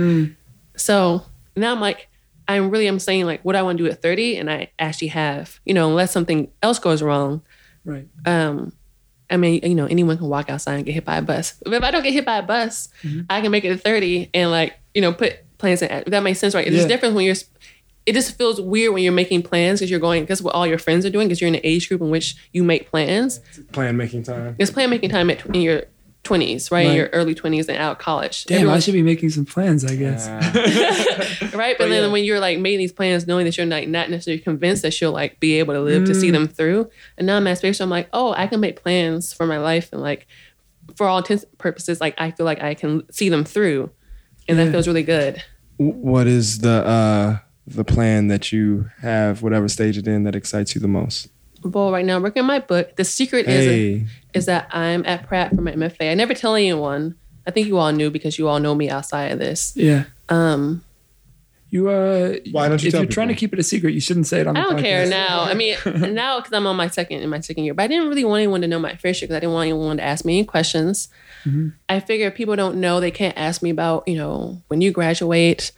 So now I'm like, I'm really I'm saying like what do I want to do at 30, and I actually have you know unless something else goes wrong. Right. Um, I mean, you know, anyone can walk outside and get hit by a bus. But if I don't get hit by a bus, mm-hmm. I can make it to 30 and like, you know, put plans in. That makes sense, right? It's Yeah. just different when you're, it just feels weird when you're making plans because you're going, because what all your friends are doing, because you're in an age group in which you make plans. Plan making time. It's plan making time at, in your 20s, right? Right. Your early 20s and out of college. Damn, I should be making some plans, I guess. right? But, But then yeah. when you're like making these plans, knowing that you're like not necessarily convinced that she'll like be able to live to see Mm. them through, and now I'm at space where I'm like, oh, I can make plans for my life and like for all intents purposes, like I feel like I can see them through, and Yeah. that feels really good. what is the uh the plan that you have, whatever stage it in, that excites you the most? Well, right now I'm working on my book. The secret is Hey, is that I'm at Pratt for my MFA. I never tell anyone. I think you all knew because you all know me outside of this. Yeah. Um, You uh Why don't you if tell you're trying to keep it a secret, you shouldn't say it on I the don't care now. I mean, now because I'm on my second in my second year, but I didn't really want anyone to know my first year because I didn't want anyone to ask me any questions. Mm-hmm. I figure if people don't know, they can't ask me about you know when you graduate,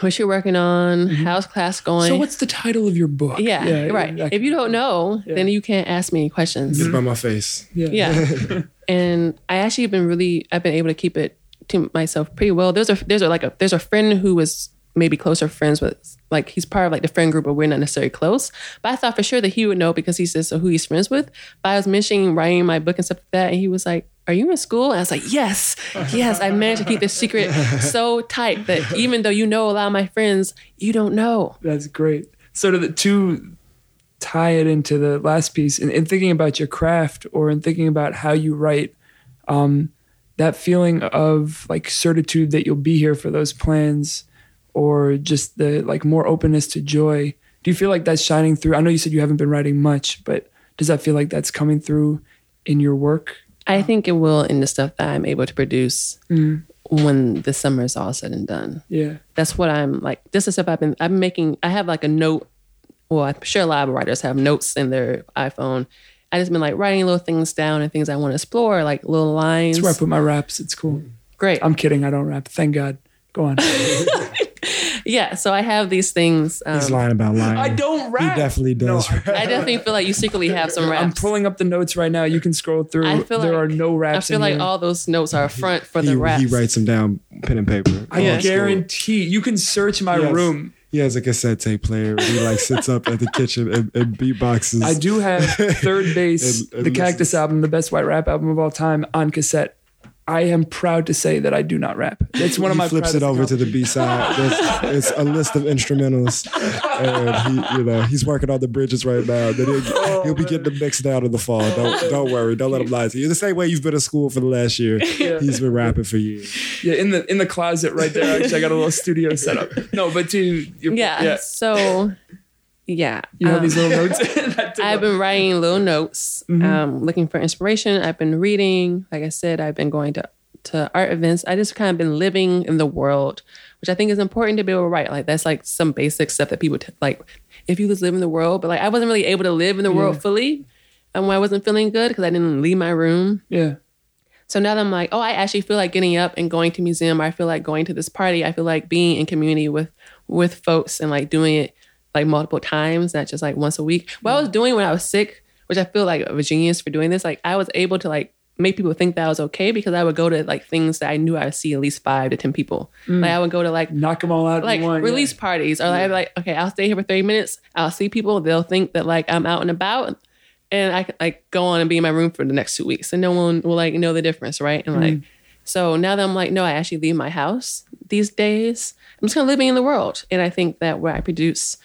what you're working on, how's class going. Mm-hmm. So what's the title of your book? yeah, right. that- If you don't know, Yeah. then you can't ask me any questions. get it by my face. yeah. Yeah. and I actually have been really I've been able to keep it to myself pretty well. There's a there's a like a there's a friend who was maybe closer friends with like he's part of like the friend group but we're not necessarily close. But I thought for sure that he would know because he says so who he's friends with. But I was mentioning writing my book and stuff like that and he was like, Are you in school? And I was like, Yes, yes. I managed to keep this secret so tight that even though you know a lot of my friends, you don't know. That's great. So to the to tie it into the last piece, in, in thinking about your craft or in thinking about how you write, um, that feeling of like certitude that you'll be here for those plans, or just the like more openness to joy. Do you feel like that's shining through? I know you said you haven't been writing much, but does that feel like that's coming through in your work? I think it will in the stuff that I'm able to produce mm. when the summer is all said and done. Yeah. that's what I'm like. This is stuff I've been I've been making. I have like a note. Well, I'm sure a lot of writers have notes in their iPhone. I just been like writing little things down and things I want to explore, like little lines. That's where I put my raps. It's cool. Great. I'm kidding. I don't rap. Thank God. Go on. yeah. So I have these things. Um, He's lying about lying. I don't rap. He definitely does. No, I definitely feel like you secretly have some raps. I'm pulling up the notes right now. You can scroll through. I feel there like- are no raps. I feel in like here. all those notes are a front for he, the raps. he writes them down, pen and paper. I Yeah. guarantee you can search my Yes. room. He has a cassette tape player. He like sits up at the kitchen and, and beatboxes. I do have Third Bass, And- and the Cactus listens. album, the best white rap album of all time, on cassette. I am proud to say that I do not rap. It's one of he my flips it proudest over to the B side. There's- It's a list of instrumentals, and he, you know, he's working on the bridges right now. Then he'll, Oh, he'll be getting them mixed down in the fall. Don't don't worry. Don't let him lie to you. The same way you've been in school for the last year. Yeah. He's been rapping for years. Yeah, in the in the closet right there. Actually, I got a little studio set up. No, but to your, yeah, So yeah. you have um, these little notes. I've been writing little notes, Mm-hmm. um, looking for inspiration. I've been reading. Like I said, I've been going to to art events. I just kind of been living in the world, which I think is important to be able to write. Like that's like some basic stuff that people t- like. If you just live in the world, but like I wasn't really able to live in the world fully, and when I wasn't feeling good because I didn't leave my room. yeah. So now that I'm like, oh, I actually feel like getting up and going to museum. Or I feel like going to this party. I feel like being in community with with folks and like doing it like multiple times, not just like once a week. What I was doing when I was sick, which I feel like a genius for doing this, like I was able to like make people think that I was okay because I would go to like things that I knew I would see at least five to ten people. Mm. Like I would go to like Knock them all out like one. yeah. release parties or like, like okay i'll stay here for 30 minutes i'll see people they'll think that like i'm out and about and i can like go on and be in my room for the next two weeks and no one will like know the difference right and like mm. so now that i'm like no i actually leave my house these days i'm just kind of living in the world and i think that what i produce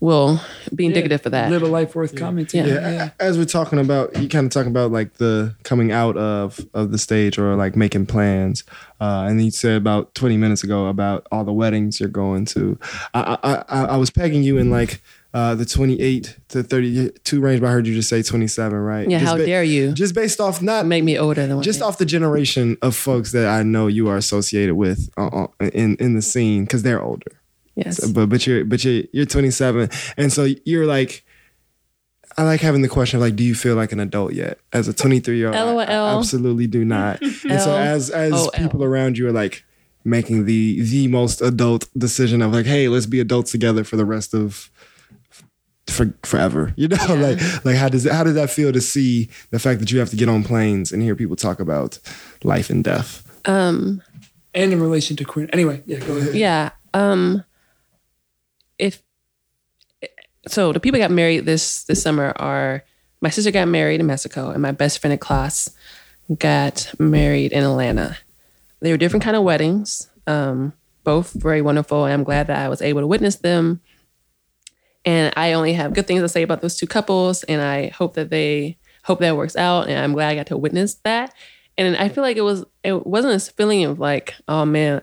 will be indicative for that Live a life worth commenting. Yeah. on. Yeah, as we're talking about, you kind of talking about like the coming out of of the stage or like making plans. Uh, and you said about 20 minutes ago about all the weddings you're going to. I I, I, I was pegging you in like uh, the 28 to 32 range, but I heard you just say 27, right? Yeah, Just how dare you Just based off not make me older than what just off the generation of folks that I know you are associated with uh, uh, in in the scene because they're older. Yes. So, but but you're but you're you're 27, and so you're like. I like having the question of like, do you feel like an adult yet? As a 23 year old, I, I LOL. absolutely do not. and so as as O L. people around you are like making the the most adult decision of like, hey, let's be adults together for the rest of for forever. You know, like like how does it, how does that feel to see the fact that you have to get on planes and hear people talk about life and death? Um, And in relation to queer. Anyway, yeah, go ahead. yeah. Um, if so, the people that got married this this summer are my sister got married in Mexico, and my best friend in class got married in Atlanta. They were different kind of weddings, um, both very wonderful, and I'm glad that I was able to witness them. And I only have good things to say about those two couples, and I hope that they hope that works out. And I'm glad I got to witness that. And I feel like it was it wasn't this feeling of like, oh man,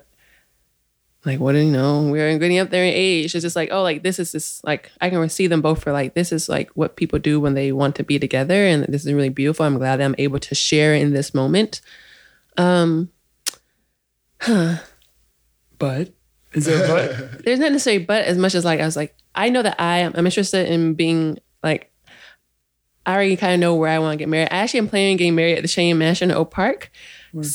like what do you know? We're getting up there in age. It's just like oh like this is just like i can see them both for like this is like what people do when they want to be together and this is really beautiful. I'm glad i'm able to share in this moment. Um huh. But? Is there a but? there's not necessarily but as much as like i was like i know that i am i'm interested in being like i already kind of know where i want to get married. I actually am planning on getting married at the Cheney mansion in oak park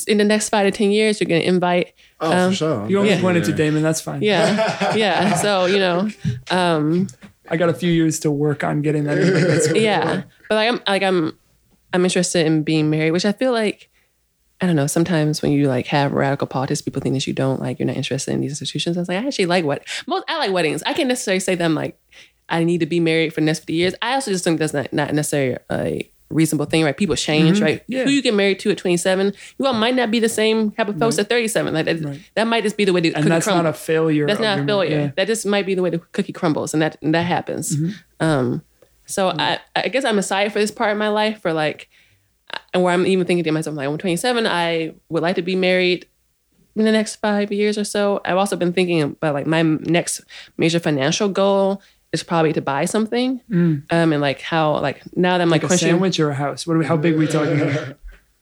in the next five to ten years you're going to invite Oh, Um, for sure. You only Yeah. pointed to Damon. That's fine. yeah yeah so you know um I got a few years to work on getting that. That's cool. yeah but like i'm like i'm i'm interested in being married which i feel like i don't know sometimes when you like have radical politics people think that you don't like you're not interested in these institutions i was like i actually like what most i like weddings i can't necessarily say them like i need to be married for the next 50 years i also just think that's not, not necessarily a reasonable thing right people change right Yeah. who you get married to at 27 you all might not be the same type of folks at 37 like that, Right. that might just be the way the And cookie that's not a failure. That's not a failure. yeah. That just might be the way the cookie crumbles, and that and that happens. Mm-hmm. Um, so I, I guess I'm excited for this part of my life, for like, and where I'm even thinking to myself, like, I'm 27, I would like to be married in the next five years or so. I've also been thinking about like my next major financial goal is probably to buy something, um, and like how like now that I'm like, Mm. Like a questioning sandwich or a house? What are we, how big are we talking about?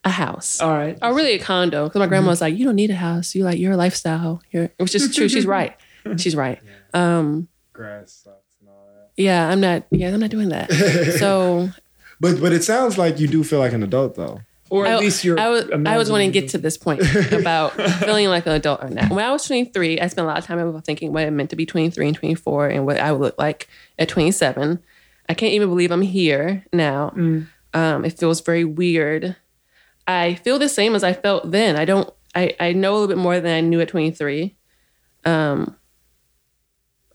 a house. All right. Or really a condo. Because my grandma was like, you don't need a house. You like your lifestyle. You're, which is true. She's right. She's right. Um, Grass sucks and all that. yeah, I'm not. Yeah, I'm not doing that. So But but it sounds like you do feel like an adult though. Or at I, least you're. I was. I was wanting to get to this point about feeling like an adult or not. When I was 23, I spent a lot of time thinking what it meant to be 23 and 24 and what I would look like at 27. I can't even believe I'm here now. Um, it feels very weird. I feel the same as I felt then. I don't. I, I know a little bit more than I knew at 23. Um,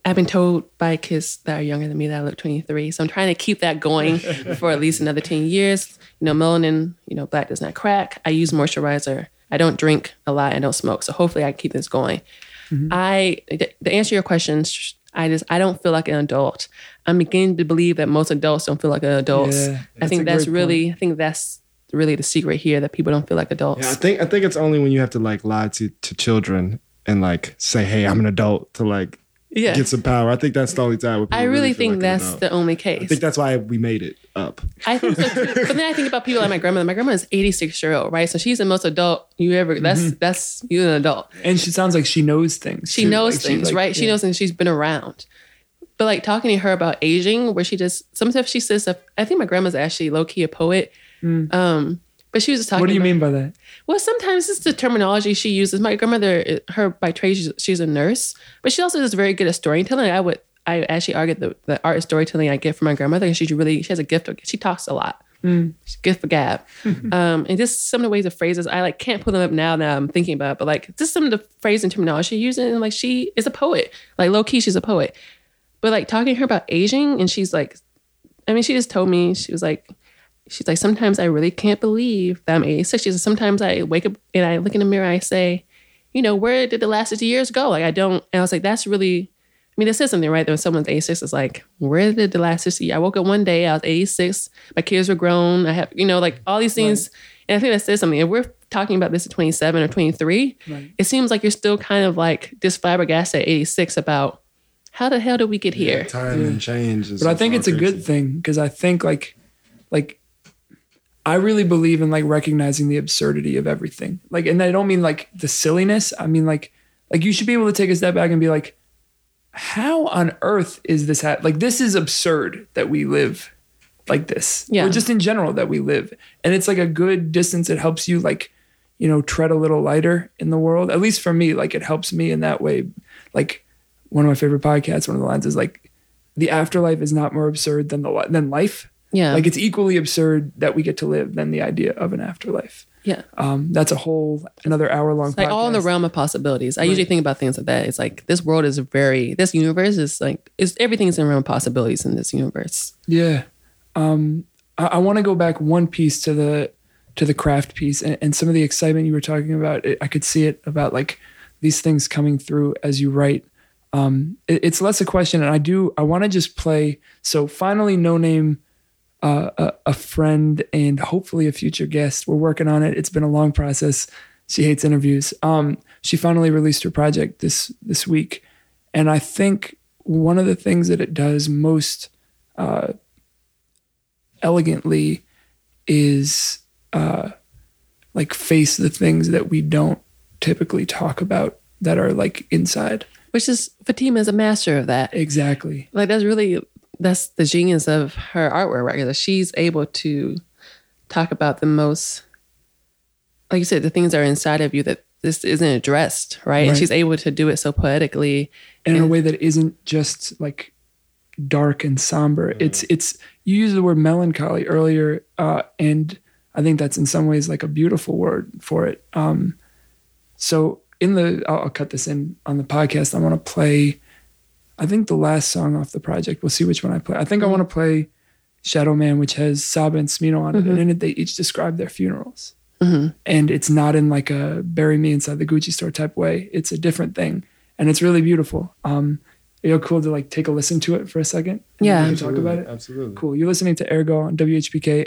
I've been told by kids that are younger than me that I look 23. So I'm trying to keep that going for at least another 10 years. You know, melanin, you know, black does not crack. I use moisturizer. I don't drink a lot. I don't smoke. So hopefully I can keep this going. I, to answer your question, sh- I just, I don't feel like an adult. I'm beginning to believe that most adults don't feel like adults. Yeah, I think that's great really, I think that's really the secret here that people don't feel like adults. Yeah, I think I think it's only when you have to like lie to to children and like say, "Hey, I'm an adult," to like Yeah. get some power. I think that's the only time. Where I really feel think like that's adult. the only case. I think that's why we made it up. I think so too. but then I think about people like my grandmother. My grandma is 86 year old, right? So she's the most adult you ever. That's that's you an adult. And she sounds like she knows things. She too. knows Like, things, like, right? She knows things. She's been around. But like talking to her about aging, where she just sometimes she says stuff. I think my grandma's actually low key a poet. Um, but she was just talking. What do you about- mean by that? Well, sometimes it's the terminology she uses. My grandmother, her by trade, she's, she's a nurse, but she also is very good at storytelling. I would, I actually argue the, the art of storytelling I get from my grandmother, and she really, she has a gift. Of, she talks a lot. She's a gift for gab, um, and just some of the ways of phrases I like can't pull them up now that I'm thinking about, it, but like just some of the phrase and terminology she uses, and like she is a poet, like low key, she's a poet. But like talking to her about aging, and she's like, I mean, she just told me she was like, she's like, sometimes I really can't believe that I'm 86. She says, sometimes I wake up and I look in the mirror, I say, you know, where did the last 60 years go? Like, I don't, and I was like, that's really, I mean, this is something, right? That when someone's 86, it's like, where did the last 60 years? I woke up one day, I was 86, my kids were grown, I have, you know, like all these things. And I think that says something. If we're talking about this at 27 or 23, Right. it seems like you're still kind of like this flabbergasted at 86 about how the hell did we get here? Time and change. but I think it's a good thing because I think like like I really believe in like recognizing the absurdity of everything. Like and I don't mean like the silliness. I mean like like you should be able to take a step back and be like how on earth is this hap- like this is absurd that we live like this. Yeah. Or just in general that we live. And it's like a good distance it helps you like you know tread a little lighter in the world. At least for me like it helps me in that way. Like one of my favorite podcasts one of the lines is like the afterlife is not more absurd than the li- than life. Yeah. Like it's equally absurd that we get to live than the idea of an afterlife. yeah. Um, that's a whole another hour long. like all in the realm of possibilities. I usually think about things like that. It's like this world is very this universe is like is everything's in the realm of possibilities in this universe. Yeah. Um, I, I want to go back one piece to the to the craft piece and, and some of the excitement you were talking about. It, I could see it about like these things coming through as you write. Um, it- it's less a question, and I do. I want to just play. So finally, Noname. Uh, a, a friend and hopefully a future guest. We're working on it. It's been a long process. She hates interviews. Um, she finally released her project this this week, and I think one of the things that it does most uh, elegantly is uh, like face the things that we don't typically talk about that are like inside. Which is Fatima is a master of that. Exactly. Like that's really that's the genius of her artwork, right? That she's able to talk about the most like you said, the things that are inside of you that this isn't addressed, right? And she's able to do it so poetically. And in a way that isn't just like dark and somber. It's it's you use the word melancholy earlier, uh, and I think that's in some ways like a beautiful word for it. Um, so in the I'll, I'll cut this in on the podcast. I want to play. I think the last song off the project. We'll see which one I play. I think I mm-hmm. want to play Shadow Man, which has Saba and Smino on it, and mm-hmm. in it they each describe their funerals. Mm-hmm. And it's not in like a bury me inside the Gucci store type way. It's a different thing, and it's really beautiful. Um, are you cool to like take a listen to it for a second? And Yeah. talk about it. Absolutely. Cool. You're listening to Ergo on WHPK,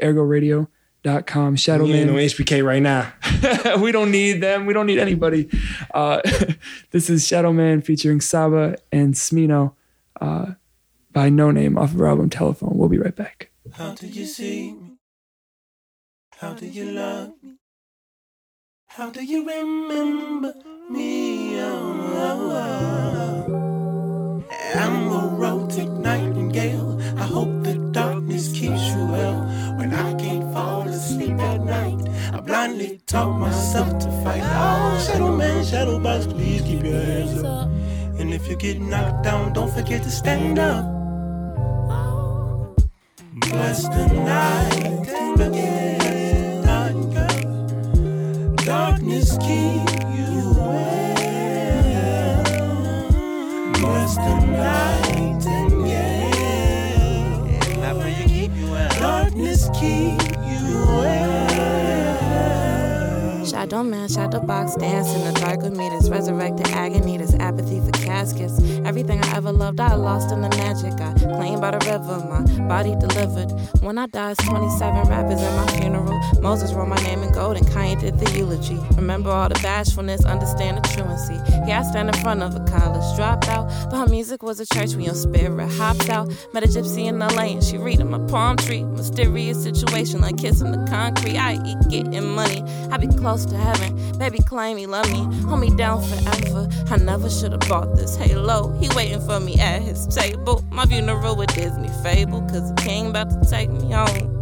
ErgoRadio.com. Shadow We ain't no Man. HBK right now. we don't need them. We don't need anybody. Uh, this is Shadow Man featuring Saba and Smino uh, by Noname off of our album Telephone. We'll be right back. How did you see me? How do you love me? How do you remember me? Oh, oh, oh. Blindly talk myself to fight. Oh, shadow man, shadow box, please keep your hands up. And if you get knocked down, don't forget to stand up. Bless the night and again, dark girl. Darkness keep you well. Bless the night and pray you keep you well. Keep you well. Shadow box, dance in the dark with me. This resurrected agony, this apathy for caskets. Everything I ever loved, I lost in the magic. I claimed by the river, my body delivered. When I died, 27 rappers at my funeral. Moses wrote my name in gold and Kanye did the eulogy. Remember all the bashfulness, understand the truancy. Yeah, I stand in front of a college dropout, but her music was a church when your spirit hopped out. Met a gypsy in LA and she reading my palm tree. Mysterious situation like kissing the concrete. I eat getting money. I be close to heaven. Baby claim he love me. Hold me down forever. I never should have bought this halo. He waiting for me at his table. My funeral with Disney fable. Cause the king about to take me home.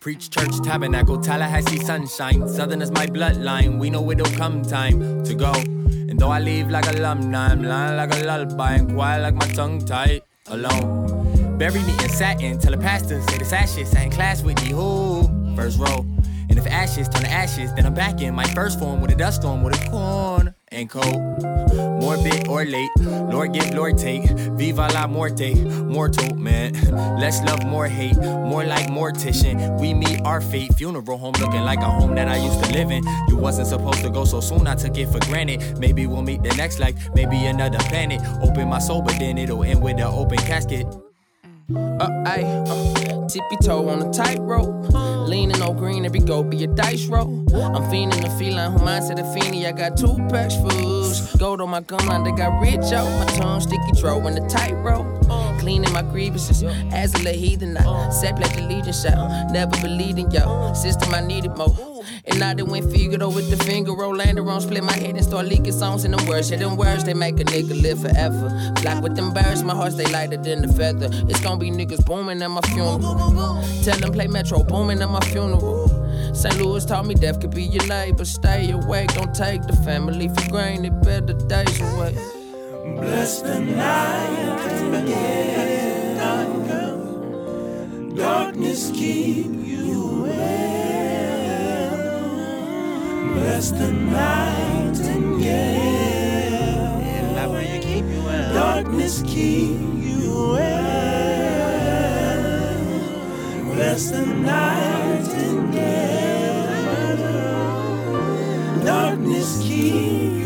Preach church, tabernacle, Tallahassee sunshine. Southern is my bloodline. We know it'll come time to go. And though I leave like alumni, I'm lying like a lullaby and quiet like my tongue tied alone. Bury me in satin, tell the pastor, say this ashes, sat in class with me, who? First row. If ashes turn to ashes, then I'm back in my first form with a dust storm, with a corn and cold. Morbid or late, Lord give, Lord take. Viva la muerte, mortal man. Less love, more hate, more like mortician. We meet our fate. Funeral home looking like a home that I used to live in. You wasn't supposed to go so soon, I took it for granted. Maybe we'll meet the next life, maybe another planet. Open my soul, but then it'll end with an open casket. Uh, ayy, uh, tippy toe on a tightrope. Leaning on green, every go be a dice roll. I'm fiending the feline, who mindset a fiendie. I got two packs fools. Gold on my gum line, they got rich out. My tongue sticky, throw in the tightrope. Cleaning my grievances, as a heathen, I set like Legion out. Never believed in yo, system I needed more. And I done went Figaro with the finger roll, land around, split my head and start leaking songs in the words. Yeah, them words, they make a nigga live forever. Black with them birds, my heart stay lighter than the feather. It's gonna be niggas booming at my funeral. Tell them play Metro Boomin at my funeral. St. Louis taught me death could be your neighbor. Stay awake, don't take the family for granted. Better days away. Bless the night get darkness keep you well. Bless the night and darkness keep you well. Bless the night and darkness keep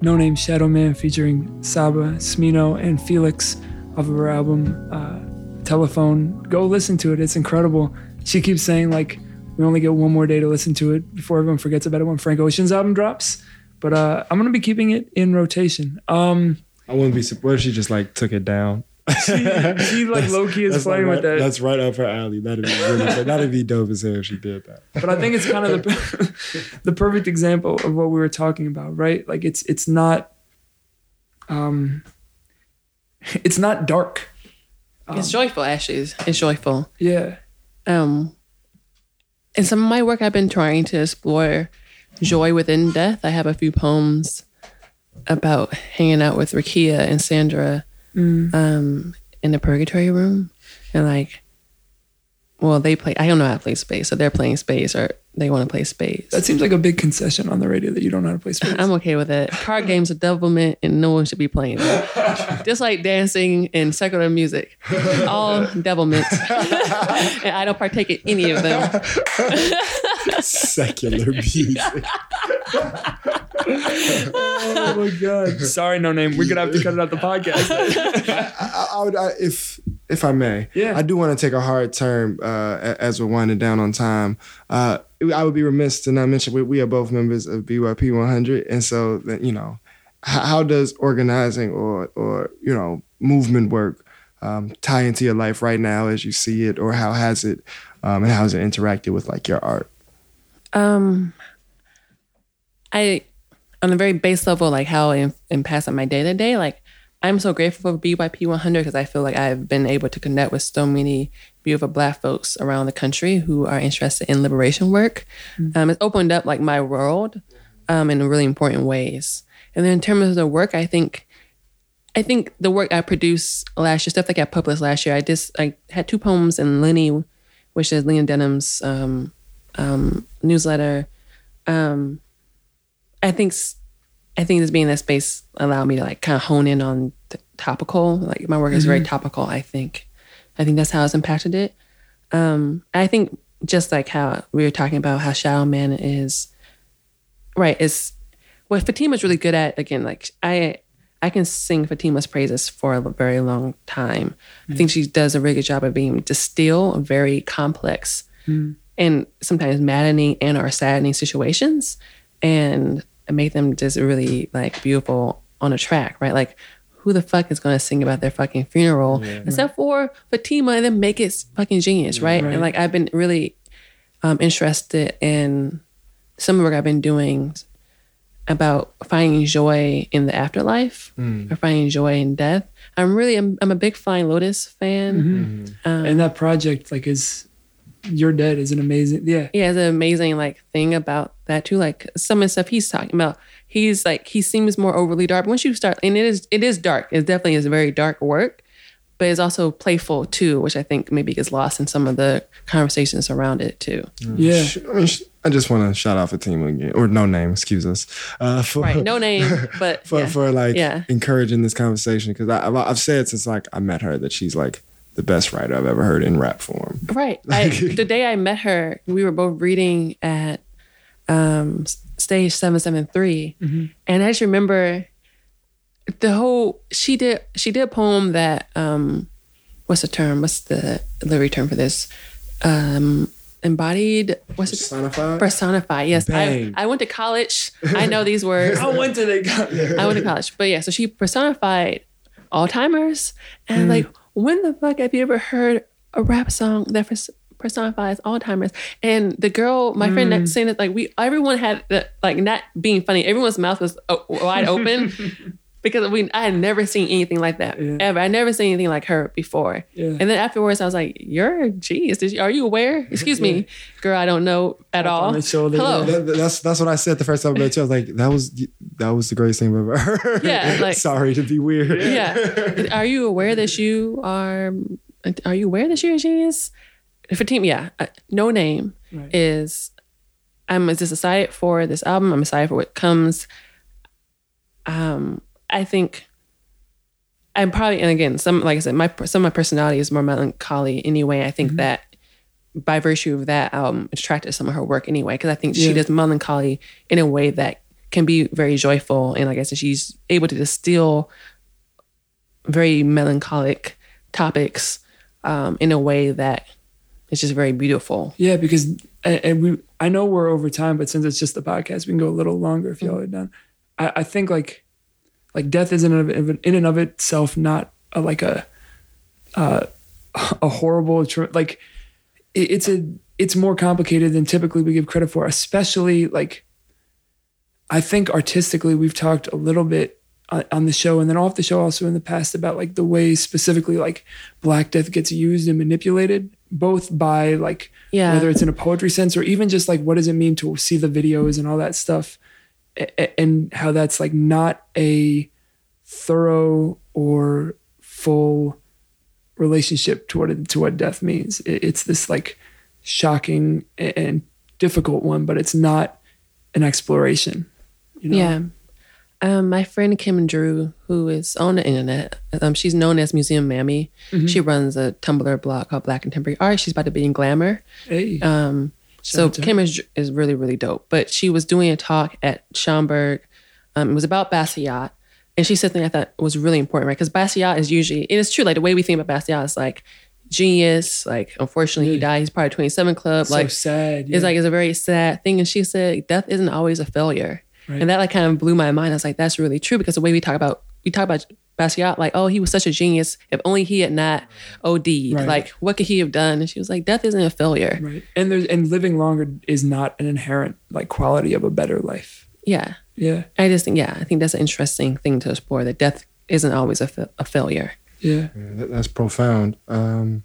Noname Shadow Man featuring Saba, Smino, and Phoelix off of her album uh, Telephone. Go listen to it, it's incredible. She keeps saying, like, we only get one more day to listen to it before everyone forgets about it when Frank Ocean's album drops. But uh, I'm going to be keeping it in rotation. Um, I wouldn't be surprised. If she just like took it down? She, she like low key is That's playing like with right- that. That's right up her alley. That'd be really that'd be dope as hell if she did that. but I think it's kind of the the perfect example of what we were talking about, right? Like it's it's not um it's not dark. it's joyful, Ashes. It's, it's joyful. Yeah. Um, in some of my work, I've been trying to explore joy within death. I have a few poems about hanging out with Rekia and Sandra um, in the purgatory room. And like, well, they play, I don't know how to play spades. So they're playing spades or they want to play spades. That seems like a big concession on the radio that you don't know how to play spades. I'm okay with it. Card games are devilment and no one should be playing them. Just like dancing and secular music. All devilments. and I don't partake in any of them. Secular music. oh my god. Sorry, Noname. We're gonna have to cut it out the podcast. I, I would, I, if if I may, Yeah. I do want to take a hard turn uh, as we're winding down on time. Uh, I would be remiss to not mention we, we are both members of BYP 100, and so that you know, how, how does organizing or or you know movement work um, tie into your life right now as you see it, or how has it um, and how has it interacted with like your art? Um, I, on a very base level, like how it impacts on my day to day, like I'm so grateful for BYP 100 because I feel like I've been able to connect with so many beautiful Black folks around the country who are interested in liberation work. Um, it's opened up like my world um, in really important ways. And then in terms of the work, I think. I think the work I produced last year, stuff that got published last year, I just I had two poems in Lenny, which is Lena Dunham's um, um, newsletter. Um, I think I think this being in that space allowed me to like kind of hone in on topical. Like my work is very topical. I think I think that's how it's impacted it. Um, I think just like how we were talking about how Shadow Man is right is what Fatima's really good at. Again, like I I can sing Fatima's praises for a very long time. I think she does a really good job of being distill very complex and sometimes maddening and or saddening situations and make them just really like beautiful on a track, right? Like who the fuck is gonna sing about their fucking funeral except for Fatima and then make it fucking genius, right? Right. And like I've been really um, interested in some of the work I've been doing about finding joy in the afterlife mm. or finding joy in death. I'm really I'm, I'm a big Flying Lotus fan. Mm-hmm. Um, and that project like is you're dead is an amazing yeah Yeah, it's an amazing like thing about that too. Like some of the stuff he's talking about, he's like he seems more overly dark. Once you start, and it is it is dark. It definitely is very dark work, but it's also playful too, which I think maybe gets lost in some of the conversations around it too. yeah I mean, I just want to shout out Fatimah again, or Noname, excuse us, uh, for Right, Noname, but for yeah. for like Yeah. encouraging this conversation because I've, I've said since like I met her that she's like the best writer I've ever heard in rap form. Right. I, the day I met her, we were both reading at um, stage 773. And I just remember the whole, she did, she did a poem that, um, what's the term? What's the literary term for this? Um, embodied, what's it? Personified? Personified. Yes. I, Bang. I went to college. I know these words. i went to the I went to college. But yeah, so she personified Alzheimer's. And like, when the fuck have you ever heard a rap song that pers- personifies Alzheimer's? And the girl, my friend next mm. saying it, like, we, everyone had, the, like, not being funny, everyone's mouth was wide open. Because we, I had never seen anything like that Yeah. ever. I never seen anything like her before. Yeah. And then afterwards, I was like, "You're a genius. Did you, are you aware? Excuse me, girl. I don't know at all. shoulder, Hello. yeah. That- that's that's what I said the first time I met you. I was like, that was that was the greatest thing I've ever heard. Yeah, like- sorry to be weird. yeah. Are you aware that you are? Are you aware that you're a genius? For team, yeah. Uh, Noname Right. is. I'm just excited for this album. I'm excited for what comes. Um, I think. I'm probably, and again, some like I said, my some of my personality is more melancholy anyway. I think that by virtue of that, um, attracted some of her work anyway because I think she does melancholy in a way that can be very joyful, and like I said, she's able to distill very melancholic topics um, in a way that is just very beautiful. Yeah, because and, and we I know we're over time, but since it's just the podcast, we can go a little longer if y'all are done. I, I think like like death is in and of, in and of itself not a, like a uh, a horrible like it, it's a it's more complicated than typically we give credit for, especially like I think artistically we've talked a little bit on, on the show and then off the show also in the past about like the way specifically like Black Death gets used and manipulated both by like Yeah. whether it's in a poetry sense or even just like what does it mean to see the videos and all that stuff and how that's like not a thorough or full relationship to what to what death means it's this like shocking and difficult one but it's not an exploration you know Yeah. Um, my friend Kim Drew, who is on the internet, um, she's known as Museum Mammy. She runs a Tumblr blog called Black Contemporary Art. She's about to be in Glamour. hey Um, so. Kim is, is really, really dope. But she was doing a talk at Schomburg. Um, it was about Basquiat. And she said something I thought was really important, right? Because Basquiat is usually, it is true, like the way we think about Basquiat is like genius. Like, unfortunately, he died. He's part of 27 Club. so like, sad it's like it's a very sad thing. And she said, death isn't always a failure. And that like kind of blew my mind. I was like, that's really true because the way we talk about we talk about Basquiat, like, oh, he was such a genius. If only he had not OD'd. Right. Like, what could he have done? And she was like, death isn't a failure. right and there's and living longer is not an inherent like quality of a better life Yeah. yeah I just think, yeah, I think that's an interesting thing to explore that death isn't always a, fa- a failure. yeah Yeah, that, that's profound. Um,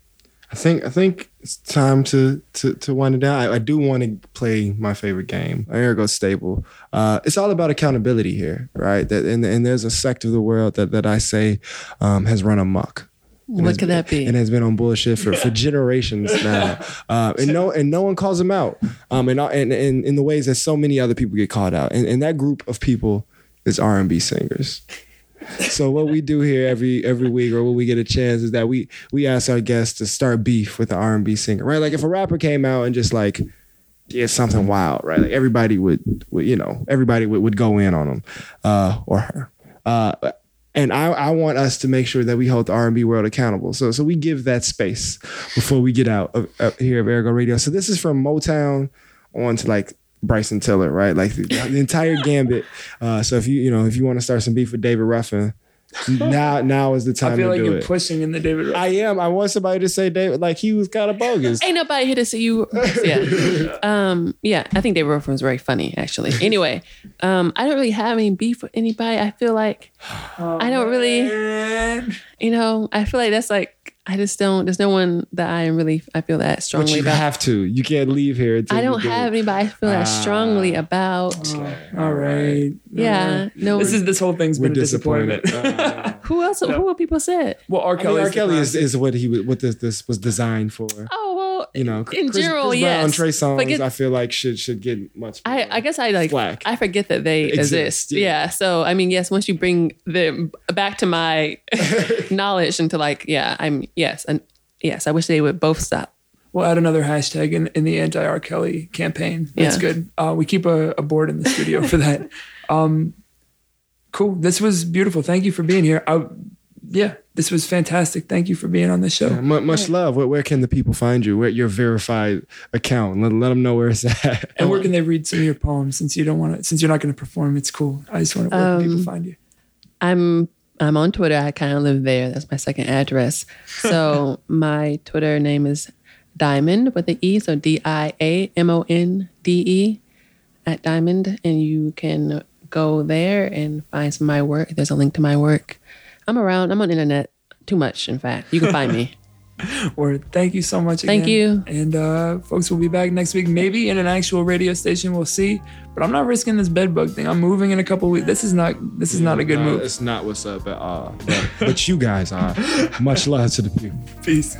I think I think it's time to to, to wind it down. I, I do want to play my favorite game, Ergo Stable. Uh, it's all about accountability here, right? That and, and there's a sect of the world that that I say um, has run amok. What could been- that be? And has been on bullshit for, for generations now, uh, and no and no one calls them out. Um, and and and in the ways that so many other people get called out, and, and that group of people is R and B singers. So what we do here every every week, or when we get a chance, is that we we ask our guests to start beef with the R and B singer, right? Like if a rapper came out and just like did something wild, right? Like everybody would, would you know, everybody would, would go in on him uh, or her. Uh, and I, I want us to make sure that we hold the R and B world accountable. So so we give that space before we get out of, of here of Ergo Radio. So this is from Motown on to like Bryson Tiller, right? Like the, the entire gambit. Uh, so if you you know if you want to start some beef with David Ruffin, now now is the time I feel to like do you're it. pushing in the David. I am. I want somebody to say David like he was kind of bogus. Ain't nobody here to see you. Yeah. Um, yeah, I think David Ruffin was very funny, actually. Anyway, um, I don't really have any beef with anybody. I feel like I don't really, you know, I feel like that's like, I just don't, there's no one that I am really, I feel that strongly. But strongly you about. have to. You can't leave here. Until I don't do have it. anybody I feel that Ah. strongly about. All right. Yeah, no. This is this whole thing's We're been a disappointment. disappointed. Uh, who else? Who have people said? well, R. I mean, Kelly. R. Kelly is, is what he was- what this this was designed for. Oh well, You know, in Chris, general, Chris yes. Brown, Trey Songz, But get- I feel like should should get much. I. I guess I like Flack. I forget that they Exist, exist. yeah. Yeah. So I mean, yes, once you bring them back to my knowledge into like, yeah, I'm yes, and yes, I wish they would both stop. We'll add another hashtag in, in the anti R. Kelly campaign. That's Yeah. good. Uh, we keep a, a board in the studio for that. Um, cool. This was beautiful. Thank you for being here. I, yeah, this was fantastic. Thank you for being on the show. Yeah, mu- much love. Where, where can the people find you? Where your verified account? Let, let them know where it's at. And where can they read some of your poems? Since you don't want to, since you're not going to perform, it's cool. I just want to. Where can people Um, find you? I'm I'm on Twitter. I kind of live there. That's my second address. So my Twitter name is Diamond with the E, so D I A M O N D E at Diamond, and you can go there and find some of my work. There's a link to my work. I'm around. I'm on internet too much. In fact, you can find me. Or thank you so much. Thank again. you. And uh, folks will be back next week, maybe in an actual radio station. We'll see. But I'm not risking this bed bug thing. I'm moving in a couple weeks. This is not. This is not a good No, move. It's not what's up at all. But, but you guys are. Much love to the people. Peace.